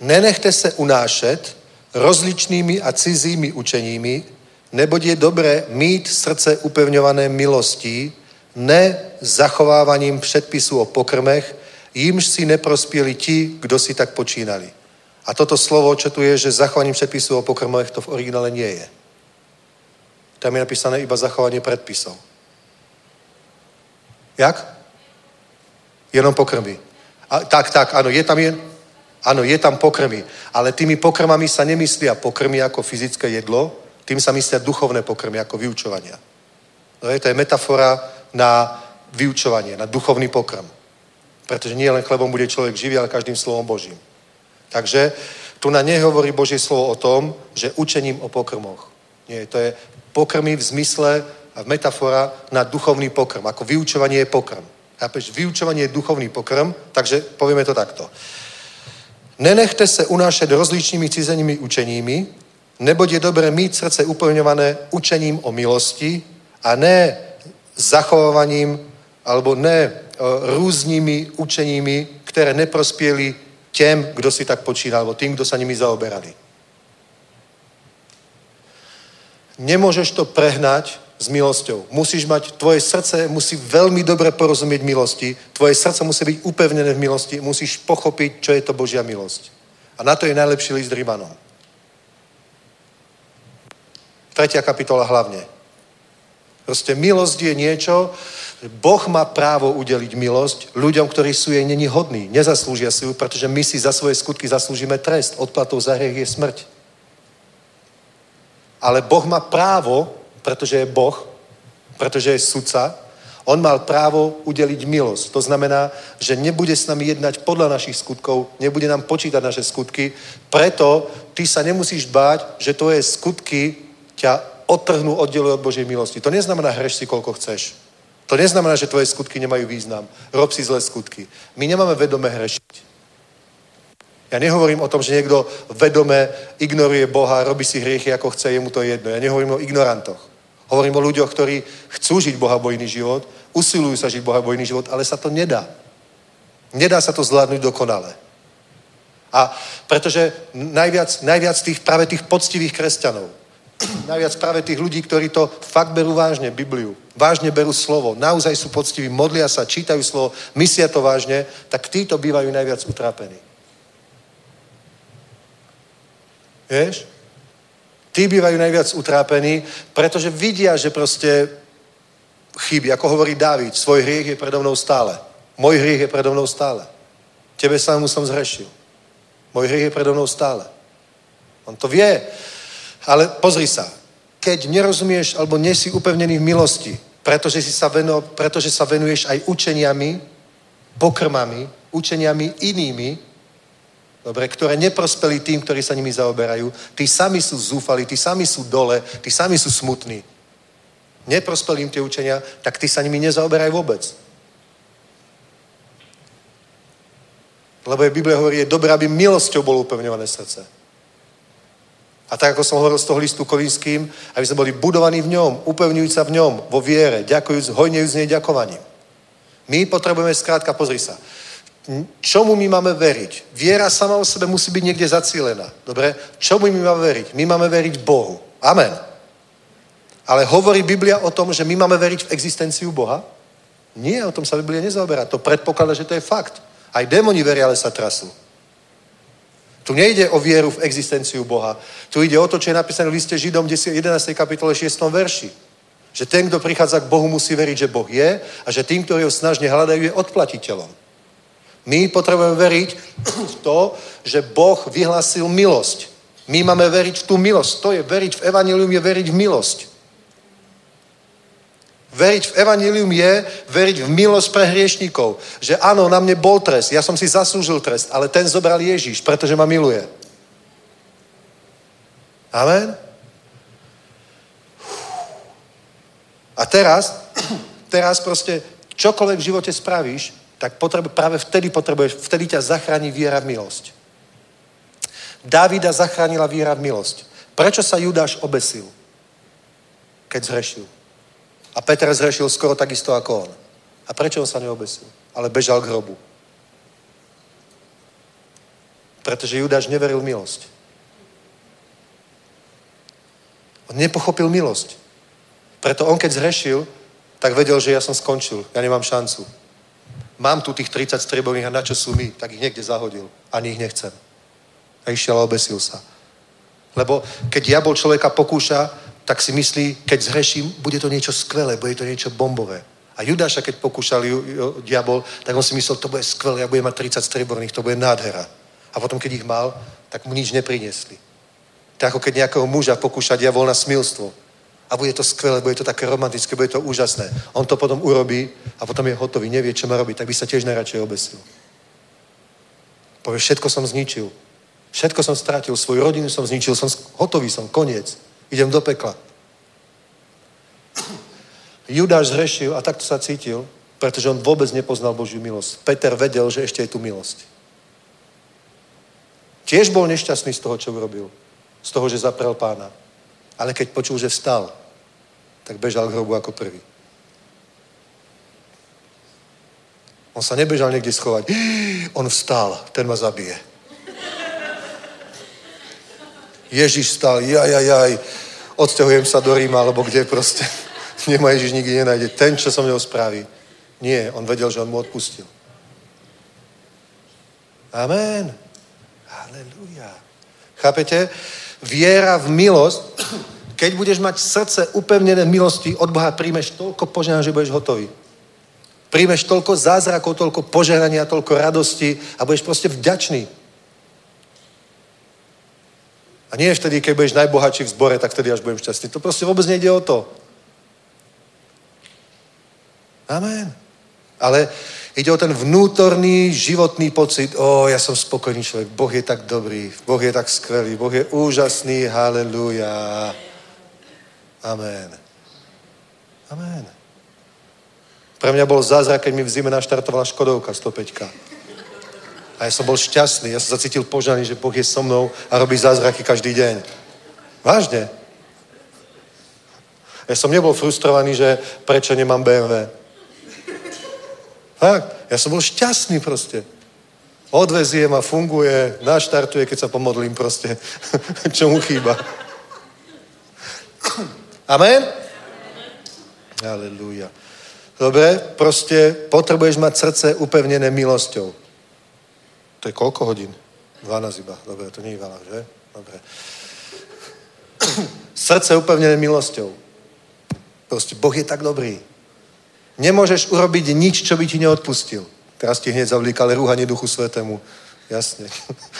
Nenechte se unášet rozličnými a cizími učeními, neboť je dobré mít srdce upevňované milostí, ne zachovávaním předpisů o pokrmech, jimž si neprospěli ti, kdo si tak počínali. A toto slovo, čo tu je, že zachovaním předpisů o pokrmoch, to v originále nie je. Tam je napísané iba zachovanie predpisov. Jak? Jenom pokrmy. A, tak, tak, áno, je tam jen, áno, je tam pokrmy. Ale tými pokrmami sa nemyslia pokrmy ako fyzické jedlo, tým sa myslia duchovné pokrmy ako vyučovania. No je, to je metafora na vyučovanie, na duchovný pokrm. Pretože nie len chlebom bude človek živý, ale každým slovom Božím. Takže tu na nehovorí Božie slovo o tom, že učením o pokrmoch. Nie, to je pokrmy v zmysle a metafora na duchovný pokrm. Ako vyučovanie je pokrm. Chápeš? Vyučovanie je duchovný pokrm, takže povieme to takto. Nenechte se unášet rozličnými cizenými učeními, neboť je dobré mít srdce uplňované učením o milosti a ne zachovávaním alebo ne různými učeními, které neprospěli těm, kdo si tak počínal, alebo tým, kdo sa nimi zaoberali. Nemôžeš to prehnať s milosťou. Musíš mať, tvoje srdce musí veľmi dobre porozumieť milosti, tvoje srdce musí byť upevnené v milosti, musíš pochopiť, čo je to Božia milosť. A na to je najlepší list Rímanom. Tretia kapitola hlavne. Proste milosť je niečo, Boh má právo udeliť milosť ľuďom, ktorí sú jej není hodní, nezaslúžia si ju, pretože my si za svoje skutky zaslúžime trest. Odplatou za hriech je smrť. Ale Boh má právo, pretože je Boh, pretože je sudca, on mal právo udeliť milosť. To znamená, že nebude s nami jednať podľa našich skutkov, nebude nám počítať naše skutky, preto ty sa nemusíš báť, že tvoje skutky ťa odtrhnú, oddelujú od Božej milosti. To neznamená, hreš si, koľko chceš. To neznamená, že tvoje skutky nemajú význam. Rob si zlé skutky. My nemáme vedome hrešiť. Ja nehovorím o tom, že niekto vedome ignoruje Boha, robí si hriechy, ako chce, jemu to jedno. Ja nehovorím o ignorantoch. Hovorím o ľuďoch, ktorí chcú žiť Boha bojný život, usilujú sa žiť Boha bojný život, ale sa to nedá. Nedá sa to zvládnuť dokonale. A pretože najviac, najviac tých, práve tých poctivých kresťanov, najviac práve tých ľudí, ktorí to fakt berú vážne, Bibliu, vážne berú slovo, naozaj sú poctiví, modlia sa, čítajú slovo, myslia to vážne, tak títo bývajú najviac utrápení. Vieš? Tí bývajú najviac utrápení, pretože vidia, že proste chyby. Ako hovorí Dávid, svoj hriech je predo mnou stále. Môj hriech je predo mnou stále. Tebe samému som zhrešil. Môj hriech je predo mnou stále. On to vie. Ale pozri sa, keď nerozumieš alebo nie si upevnený v milosti, pretože, si sa, veno, pretože sa venuješ aj učeniami, pokrmami, učeniami inými, dobre, ktoré neprospeli tým, ktorí sa nimi zaoberajú. Tí sami sú zúfali, tí sami sú dole, tí sami sú smutní. Neprospeli im tie učenia, tak ty sa nimi nezaoberaj vôbec. Lebo je Biblia hovorí, je dobré, aby milosťou bolo upevňované srdce. A tak, ako som hovoril z toho listu kovinským, aby sme boli budovaní v ňom, upevňujúc sa v ňom, vo viere, ďakujúc, hojnejúc z nej ďakovaním. My potrebujeme skrátka, pozri sa, čomu my máme veriť? Viera sama o sebe musí byť niekde zacílená. Dobre? Čomu my máme veriť? My máme veriť Bohu. Amen. Ale hovorí Biblia o tom, že my máme veriť v existenciu Boha? Nie, o tom sa Biblia nezaoberá. To predpokladá, že to je fakt. Aj démoni veria, ale sa trasú. Tu nejde o vieru v existenciu Boha. Tu ide o to, čo je napísané v liste Židom 11. kapitole 6. verši. Že ten, kto prichádza k Bohu, musí veriť, že Boh je a že tým, ktorí ho snažne hľadajú, je odplatiteľom. My potrebujeme veriť v to, že Boh vyhlásil milosť. My máme veriť v tú milosť. To je veriť v evanilium, je veriť v milosť. Veriť v evanilium je veriť v milosť pre hriešnikov. Že áno, na mne bol trest, ja som si zaslúžil trest, ale ten zobral Ježíš, pretože ma miluje. Amen? A teraz, teraz proste čokoľvek v živote spravíš, tak potrebu, práve vtedy potrebuješ, vtedy ťa zachráni viera v milosť. Davida zachránila viera v milosť. Prečo sa Judáš obesil, keď zhrešil? A Peter zhrešil skoro takisto ako on. A prečo on sa neobesil? Ale bežal k hrobu. Pretože Judáš neveril milosť. On nepochopil milosť. Preto on, keď zhrešil, tak vedel, že ja som skončil. Ja nemám šancu. Mám tu tých 30 striebových a na čo sú mi, tak ich niekde zahodil. Ani ich nechcem. A išiel a obesil sa. Lebo keď diabol človeka pokúša, tak si myslí, keď zhreším, bude to niečo skvelé, bude to niečo bombové. A Judáša, keď pokúšal ju, ju, diabol, tak on si myslel, to bude skvelé, ja budem mať 30 strieborných, to bude nádhera. A potom, keď ich mal, tak mu nič nepriniesli. To ako keď nejakého muža pokúša diabol na smilstvo. A bude to skvelé, bude to také romantické, bude to úžasné. On to potom urobí a potom je hotový, nevie, čo má robiť, tak by sa tiež najradšej obesil. Povie, všetko som zničil. Všetko som stratil, svoju rodinu som zničil, som hotový som, koniec. Idem do pekla. Judáš zrešil a takto sa cítil, pretože on vôbec nepoznal Božiu milosť. Peter vedel, že ešte je tu milosť. Tiež bol nešťastný z toho, čo urobil. Z toho, že zaprel pána. Ale keď počul, že vstal, tak bežal k hrobu ako prvý. On sa nebežal niekde schovať. On vstal, ten ma zabije. Ježiš vstal, jaj, jaj, jaj, odsťahujem sa do Ríma, alebo kde proste. Nemá Ježiš nikdy nenájde. Ten, čo som mnou spraví. Nie, on vedel, že on mu odpustil. Amen. Halelujá. Chápete? Viera v milosť, keď budeš mať srdce upevnené milosti, od Boha príjmeš toľko požehnania, že budeš hotový. Príjmeš toľko zázrakov, toľko požehnania, toľko radosti a budeš proste vďačný. A nie vtedy, keď budeš najbohatší v zbore, tak vtedy až budem šťastný. To proste vôbec nejde o to. Amen. Ale ide o ten vnútorný životný pocit, o, ja som spokojný človek, Boh je tak dobrý, Boh je tak skvelý, Boh je úžasný, haleluja. Amen. Amen. Pre mňa bol zázrak, keď mi v zime naštartovala Škodovka 105. A ja som bol šťastný, ja som zacítil požaný, že Boh je so mnou a robí zázraky každý deň. Vážne. Ja som nebol frustrovaný, že prečo nemám BMW. Fakt. Ja som bol šťastný proste. Odveziem a funguje, naštartuje, keď sa pomodlím proste. Čo mu chýba. Amen? Aleluja. Dobre, proste potrebuješ mať srdce upevnené milosťou. To je koľko hodín? 12 iba. Dobre, to nie je veľa, že? Dobre. Srdce upevnené milosťou. Proste Boh je tak dobrý. Nemôžeš urobiť nič, čo by ti neodpustil. Teraz ti hneď zavlíkali rúhanie Duchu Svetému. Jasne.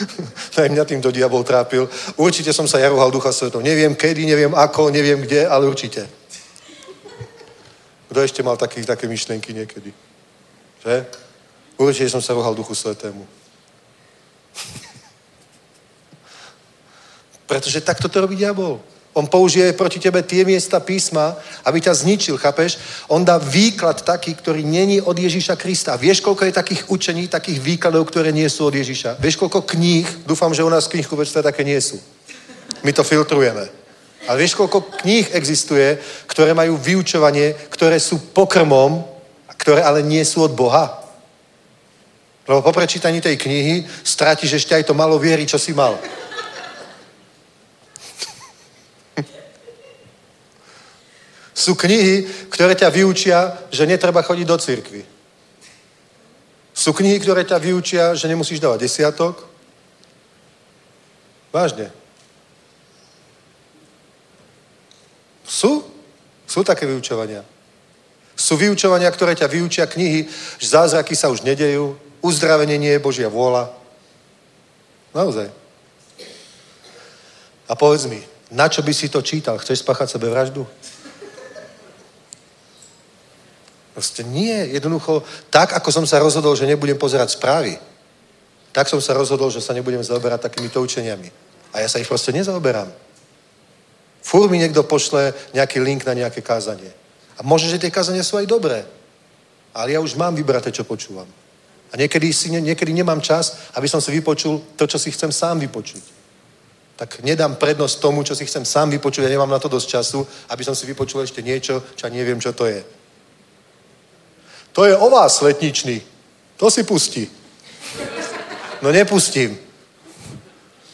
Aj mňa týmto diabol trápil. Určite som sa ja rúhal Ducha Svetom. Neviem kedy, neviem ako, neviem kde, ale určite. Kto ešte mal taký, také myšlenky niekedy? Že? Určite som sa rúhal Duchu Svetému. Pretože takto to robí diabol. On použije proti tebe tie miesta písma, aby ťa zničil, chápeš? On dá výklad taký, ktorý není od Ježíša Krista. Vieš, koľko je takých učení, takých výkladov, ktoré nie sú od Ježíša? Vieš, koľko kníh, dúfam, že u nás v knihkuvectve také nie sú. My to filtrujeme. Ale vieš, koľko kníh existuje, ktoré majú vyučovanie, ktoré sú pokrmom, ktoré ale nie sú od Boha? Lebo po prečítaní tej knihy strátiš ešte aj to malo viery, čo si mal. Sú knihy, ktoré ťa vyučia, že netreba chodiť do cirkvy. Sú knihy, ktoré ťa vyučia, že nemusíš dávať desiatok. Vážne. Sú? Sú také vyučovania. Sú vyučovania, ktoré ťa vyučia knihy, že zázraky sa už nedejú, uzdravenie nie je Božia vôľa. Naozaj. A povedz mi, na čo by si to čítal? Chceš spáchať sebe vraždu? Proste nie. Jednoducho, tak ako som sa rozhodol, že nebudem pozerať správy, tak som sa rozhodol, že sa nebudem zaoberať takýmito učeniami. A ja sa ich proste nezaoberám. Fúr mi niekto pošle nejaký link na nejaké kázanie. A možno, že tie kázania sú aj dobré. Ale ja už mám vybraté, čo počúvam. A niekedy, si, niekedy nemám čas, aby som si vypočul to, čo si chcem sám vypočuť. Tak nedám prednosť tomu, čo si chcem sám vypočuť. Ja nemám na to dosť času, aby som si vypočul ešte niečo, čo neviem, čo to je. To je o vás, letničný. To si pustí. No nepustím.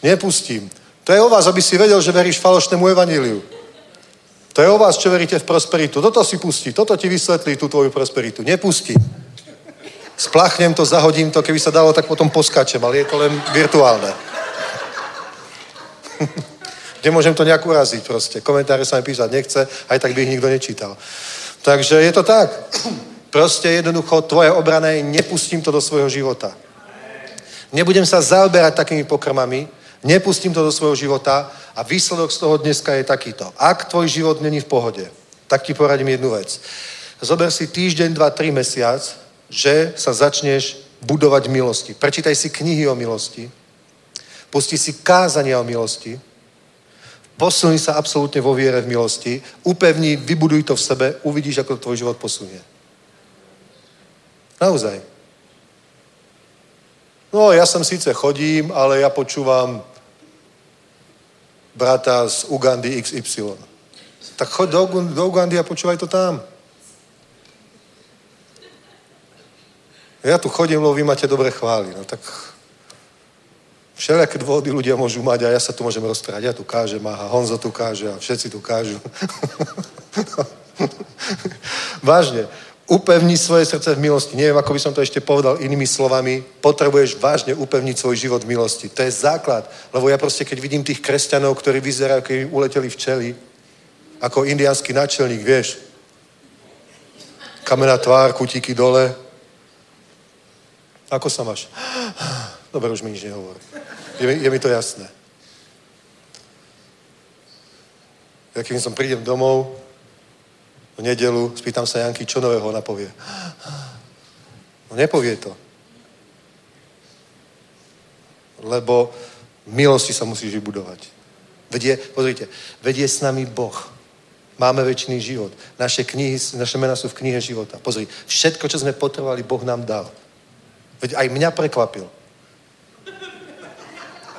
Nepustím. To je o vás, aby si vedel, že veríš falošnému evaníliu. To je o vás, čo veríte v prosperitu. Toto si pustí. Toto ti vysvetlí tú tvoju prosperitu. Nepustím. Splachnem to, zahodím to, keby sa dalo, tak potom poskáčem, ale je to len virtuálne. Nemôžem to nejak uraziť proste. Komentáre sa mi písať nechce, aj tak by ich nikto nečítal. Takže je to tak. Proste jednoducho tvoje obrana nepustím to do svojho života. Nebudem sa zaoberať takými pokrmami, nepustím to do svojho života a výsledok z toho dneska je takýto. Ak tvoj život není v pohode, tak ti poradím jednu vec. Zober si týždeň, dva, tri mesiac, že sa začneš budovať milosti. Prečítaj si knihy o milosti, pusti si kázania o milosti, posuň sa absolútne vo viere v milosti, upevni, vybuduj to v sebe, uvidíš, ako to tvoj život posunie. Naozaj. No, ja som síce chodím, ale ja počúvam brata z Ugandy XY. Tak choď do, do Ugandy a počúvaj to tam. Ja tu chodím, lebo vy máte dobré chvály. No tak všelijaké dôvody ľudia môžu mať a ja sa tu môžem rozprávať. Ja tu kážem a Honzo tu káže a všetci tu kážu. Vážne, upevni svoje srdce v milosti. Neviem, ako by som to ešte povedal inými slovami. Potrebuješ vážne upevniť svoj život v milosti. To je základ. Lebo ja proste, keď vidím tých kresťanov, ktorí vyzerajú, keď uleteli včely, ako indiánsky načelník, vieš. Kamená tvár, kutíky dole. Ako sa máš? Dobre, už mi nič nehovor. Je, je mi to jasné. Ja keď som prídem domov, v nedelu, spýtam sa Janky, čo nového ona povie. No nepovie to. Lebo milosti sa musíš vybudovať. Vedie, pozrite, vedie s nami Boh. Máme väčší život. Naše, knihy, naše mená sú v knihe života. Pozri, všetko, čo sme potrebovali, Boh nám dal. Veď aj mňa prekvapil.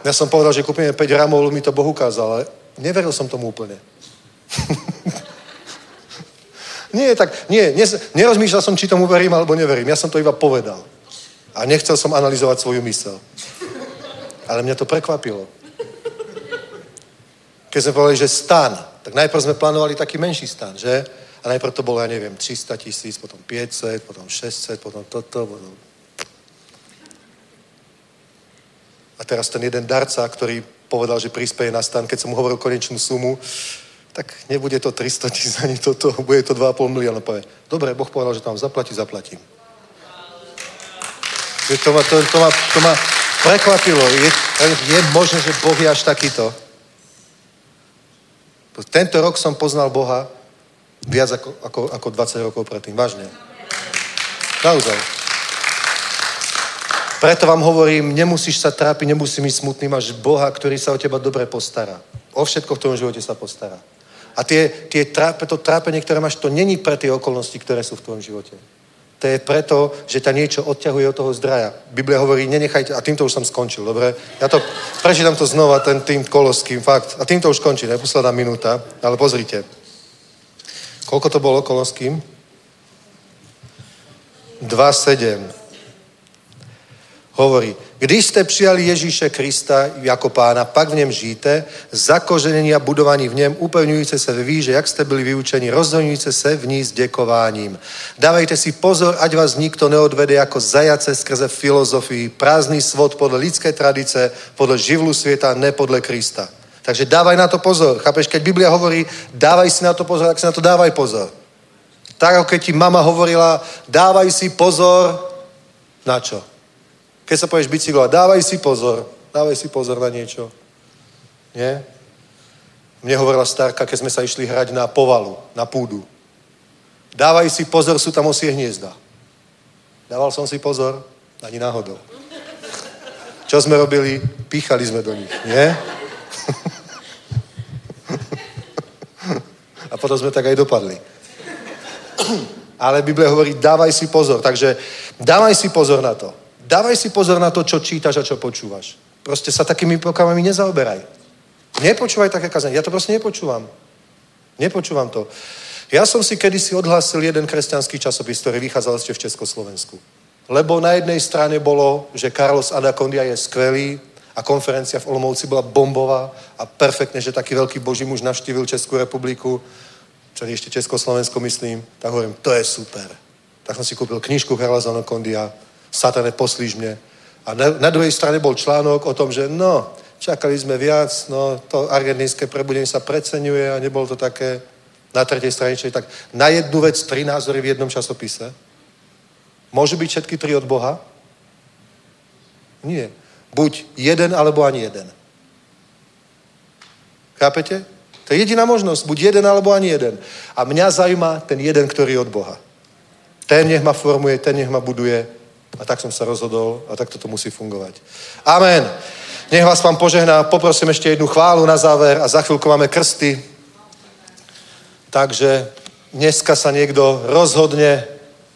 Ja som povedal, že kúpime 5 gramov, mi to Boh ukázal, ale neveril som tomu úplne. nie, tak, nie, nerozmýšľal som, či tomu verím alebo neverím. Ja som to iba povedal. A nechcel som analyzovať svoju mysel. Ale mňa to prekvapilo. Keď sme povedali, že stan, tak najprv sme plánovali taký menší stan, že? A najprv to bolo, ja neviem, 300 tisíc, potom 500, potom 600, potom toto, potom A teraz ten jeden darca, ktorý povedal, že prispieje na stan, keď som mu hovoril konečnú sumu, tak nebude to 300 tisíc ani toto, bude to 2,5 milióna. Povie, dobre, Boh povedal, že tam zaplatí, zaplatím. To ma, to, to, ma, to ma prekvapilo. Je, je možné, že Boh je až takýto. Tento rok som poznal Boha viac ako, ako, ako 20 rokov predtým. Vážne. Naozaj. Preto vám hovorím, nemusíš sa trápiť, nemusíš byť smutný, máš Boha, ktorý sa o teba dobre postará. O všetko v tom živote sa postará. A tie, tie trápe, to trápenie, ktoré máš, to není pre tie okolnosti, ktoré sú v tvojom živote. To je preto, že ťa niečo odťahuje od toho zdraja. Biblia hovorí, nenechajte, a týmto už som skončil, dobre? Ja to, prečítam to znova, ten tým koloským, fakt. A týmto už skončí, neposledná minúta, ale pozrite. Koľko to bolo koloským? 2,7 hovorí, když jste přijali Ježíše Krista jako pána, pak v něm žijte, zakořenění a budovaní v něm, upevňujúce se ve víže, jak jste byli vyučeni, rozhodňujúce se v ní s děkováním. Dávajte si pozor, ať vás nikto neodvede jako zajace skrze filozofii, prázdný svod podle lidské tradice, podle živlu světa, ne podle Krista. Takže dávaj na to pozor. Chápeš, keď Biblia hovorí, dávaj si na to pozor, tak si na to dávaj pozor. Tak ako keď ti mama hovorila, dávaj si pozor, na čo? Keď sa povieš bicyklovať, dávaj si pozor. Dávaj si pozor na niečo. Nie? Mne hovorila starka, keď sme sa išli hrať na povalu, na púdu. Dávaj si pozor, sú tam osie hniezda. Dával som si pozor? Ani náhodou. Čo sme robili? Píchali sme do nich, nie? A potom sme tak aj dopadli. Ale Biblia hovorí, dávaj si pozor. Takže dávaj si pozor na to. Dávaj si pozor na to, čo čítaš a čo počúvaš. Proste sa takými pokamami nezaoberaj. Nepočúvaj také kazanie. Ja to proste nepočúvam. Nepočúvam to. Ja som si kedysi odhlásil jeden kresťanský časopis, ktorý vychádzal ešte v Československu. Lebo na jednej strane bolo, že Carlos Adacondia je skvelý a konferencia v Olomouci bola bombová a perfektne, že taký veľký boží muž navštívil Českú republiku, čo ešte Československo myslím, tak hovorím, to je super. Tak som si kúpil knižku Carlos Adacondia, satane, poslíž mne. A na, na druhej strane bol článok o tom, že no, čakali sme viac, no to argentínske prebudenie sa preceňuje a nebolo to také na tretej strane, tak na jednu vec tri názory v jednom časopise. Môžu byť všetky tri od Boha? Nie. Buď jeden, alebo ani jeden. Chápete? To je jediná možnosť. Buď jeden, alebo ani jeden. A mňa zaujíma ten jeden, ktorý je od Boha. Ten nech ma formuje, ten nech ma buduje. A tak som sa rozhodol a tak toto musí fungovať. Amen. Nech vás vám požehná. Poprosím ešte jednu chválu na záver a za chvíľku máme krsty. Takže dneska sa niekto rozhodne,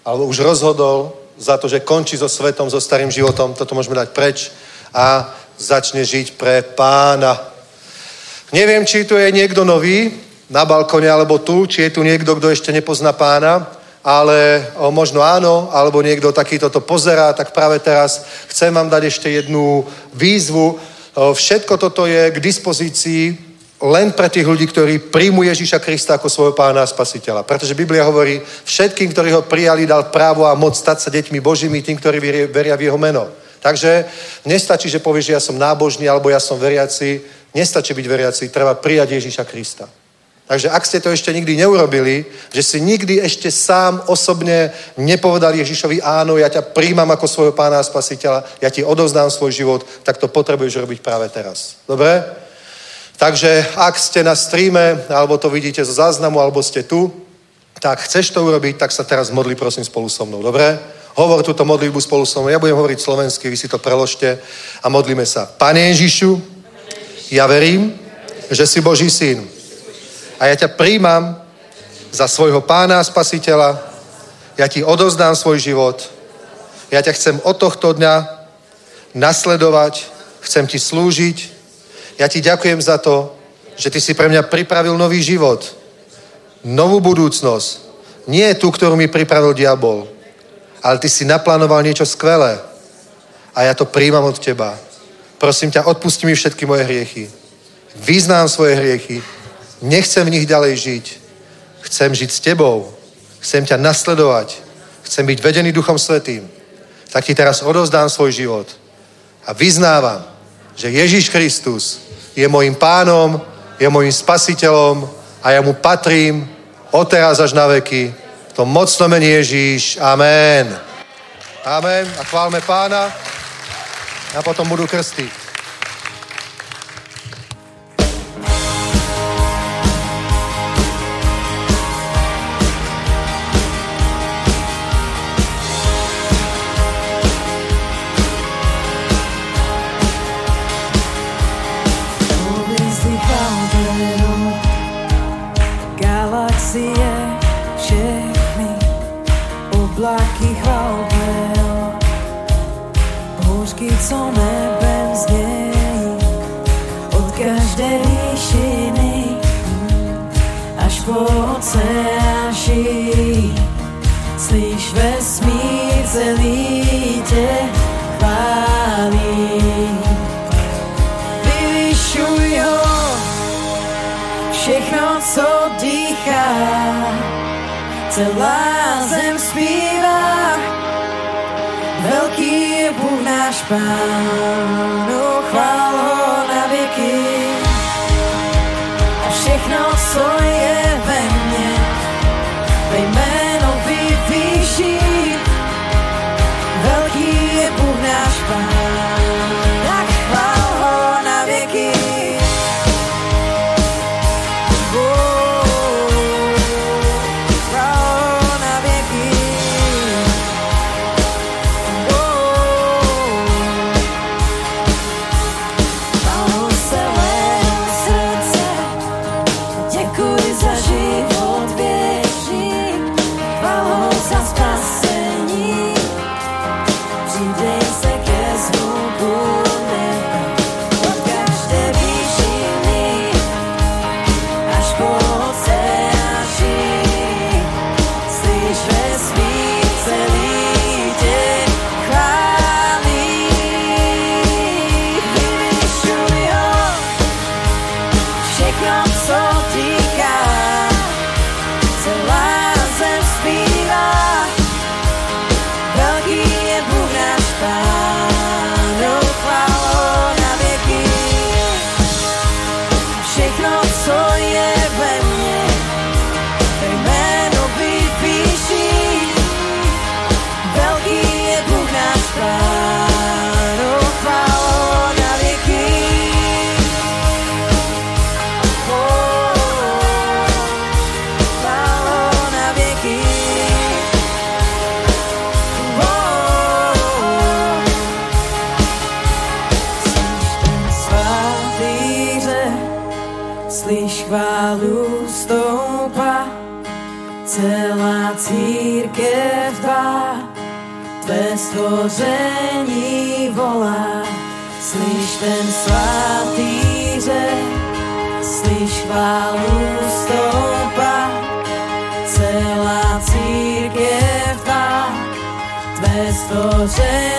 alebo už rozhodol za to, že končí so svetom, so starým životom. Toto môžeme dať preč a začne žiť pre pána. Neviem, či tu je niekto nový na balkone alebo tu, či je tu niekto, kto ešte nepozná pána ale o, možno áno, alebo niekto takýto to pozerá, tak práve teraz chcem vám dať ešte jednu výzvu. O, všetko toto je k dispozícii len pre tých ľudí, ktorí príjmu Ježíša Krista ako svojho pána a spasiteľa. Pretože Biblia hovorí, všetkým, ktorí ho prijali, dal právo a moc stať sa deťmi Božími, tým, ktorí veria v jeho meno. Takže nestačí, že povieš, že ja som nábožný alebo ja som veriaci. Nestačí byť veriaci, treba prijať Ježíša Krista. Takže ak ste to ešte nikdy neurobili, že si nikdy ešte sám osobne nepovedal Ježišovi áno, ja ťa príjmam ako svojho pána a spasiteľa, ja ti odovzdám svoj život, tak to potrebuješ robiť práve teraz. Dobre? Takže ak ste na streame, alebo to vidíte zo záznamu, alebo ste tu, tak chceš to urobiť, tak sa teraz modli prosím spolu so mnou. Dobre? Hovor túto modlitbu spolu so mnou. Ja budem hovoriť slovensky, vy si to preložte a modlíme sa. Pane Ježišu, ja verím, že si Boží syn a ja ťa príjmam za svojho pána a spasiteľa. Ja ti odozdám svoj život. Ja ťa chcem od tohto dňa nasledovať. Chcem ti slúžiť. Ja ti ďakujem za to, že ty si pre mňa pripravil nový život. Novú budúcnosť. Nie tú, ktorú mi pripravil diabol. Ale ty si naplánoval niečo skvelé. A ja to príjmam od teba. Prosím ťa, odpusti mi všetky moje hriechy. Vyznám svoje hriechy Nechcem v nich ďalej žiť. Chcem žiť s tebou. Chcem ťa nasledovať. Chcem byť vedený Duchom Svetým. Tak ti teraz odovzdám svoj život. A vyznávam, že Ježíš Kristus je môjim pánom, je môjim spasiteľom a ja mu patrím odteraz až na veky. V tom mocno mene Ježíš. Amen. Amen. A chválme pána. A potom budú krsty. Celá zem zpívá. Veľký je Bůh náš Pán, chválu stoupa, celá církev stvoření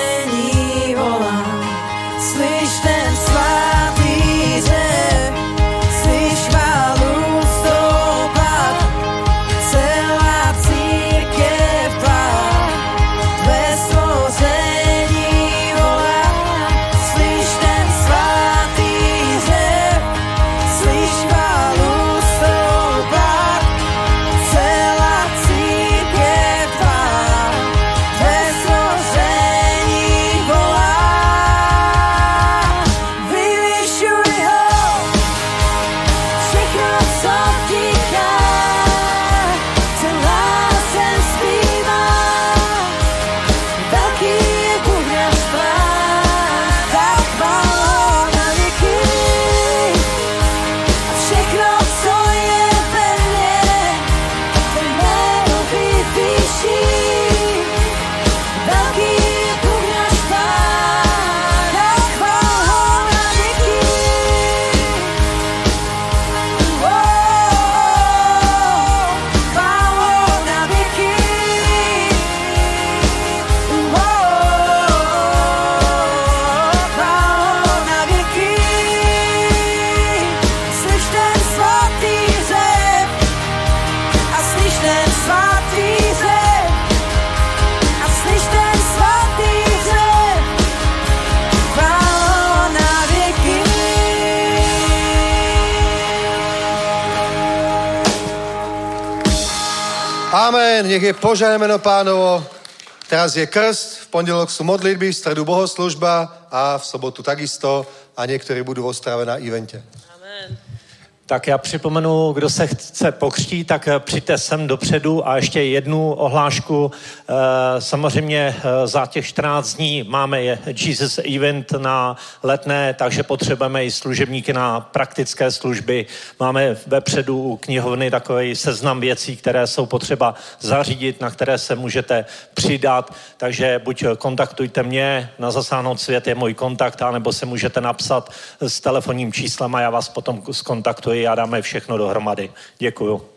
nech je požehnané meno pánovo. Teraz je krst, v pondelok sú modlitby, v stredu bohoslužba a v sobotu takisto a niektorí budú v Ostrave na evente. Tak já připomenu, kdo se chce pokřtít, tak eh, přijďte sem dopředu a ještě jednu ohlášku. Eh, Samozřejmě eh, za těch 14 dní máme je Jesus Event na letné, takže potřebujeme i služebníky na praktické služby. Máme vepředu u knihovny takový seznam věcí, které jsou potřeba zařídit, na které se můžete přidat. Takže buď kontaktujte mě, na Zasáhnout svět je můj kontakt, anebo se můžete napsat s telefonním číslem a já vás potom skontaktuji a dáme všechno dohromady. Děkuju.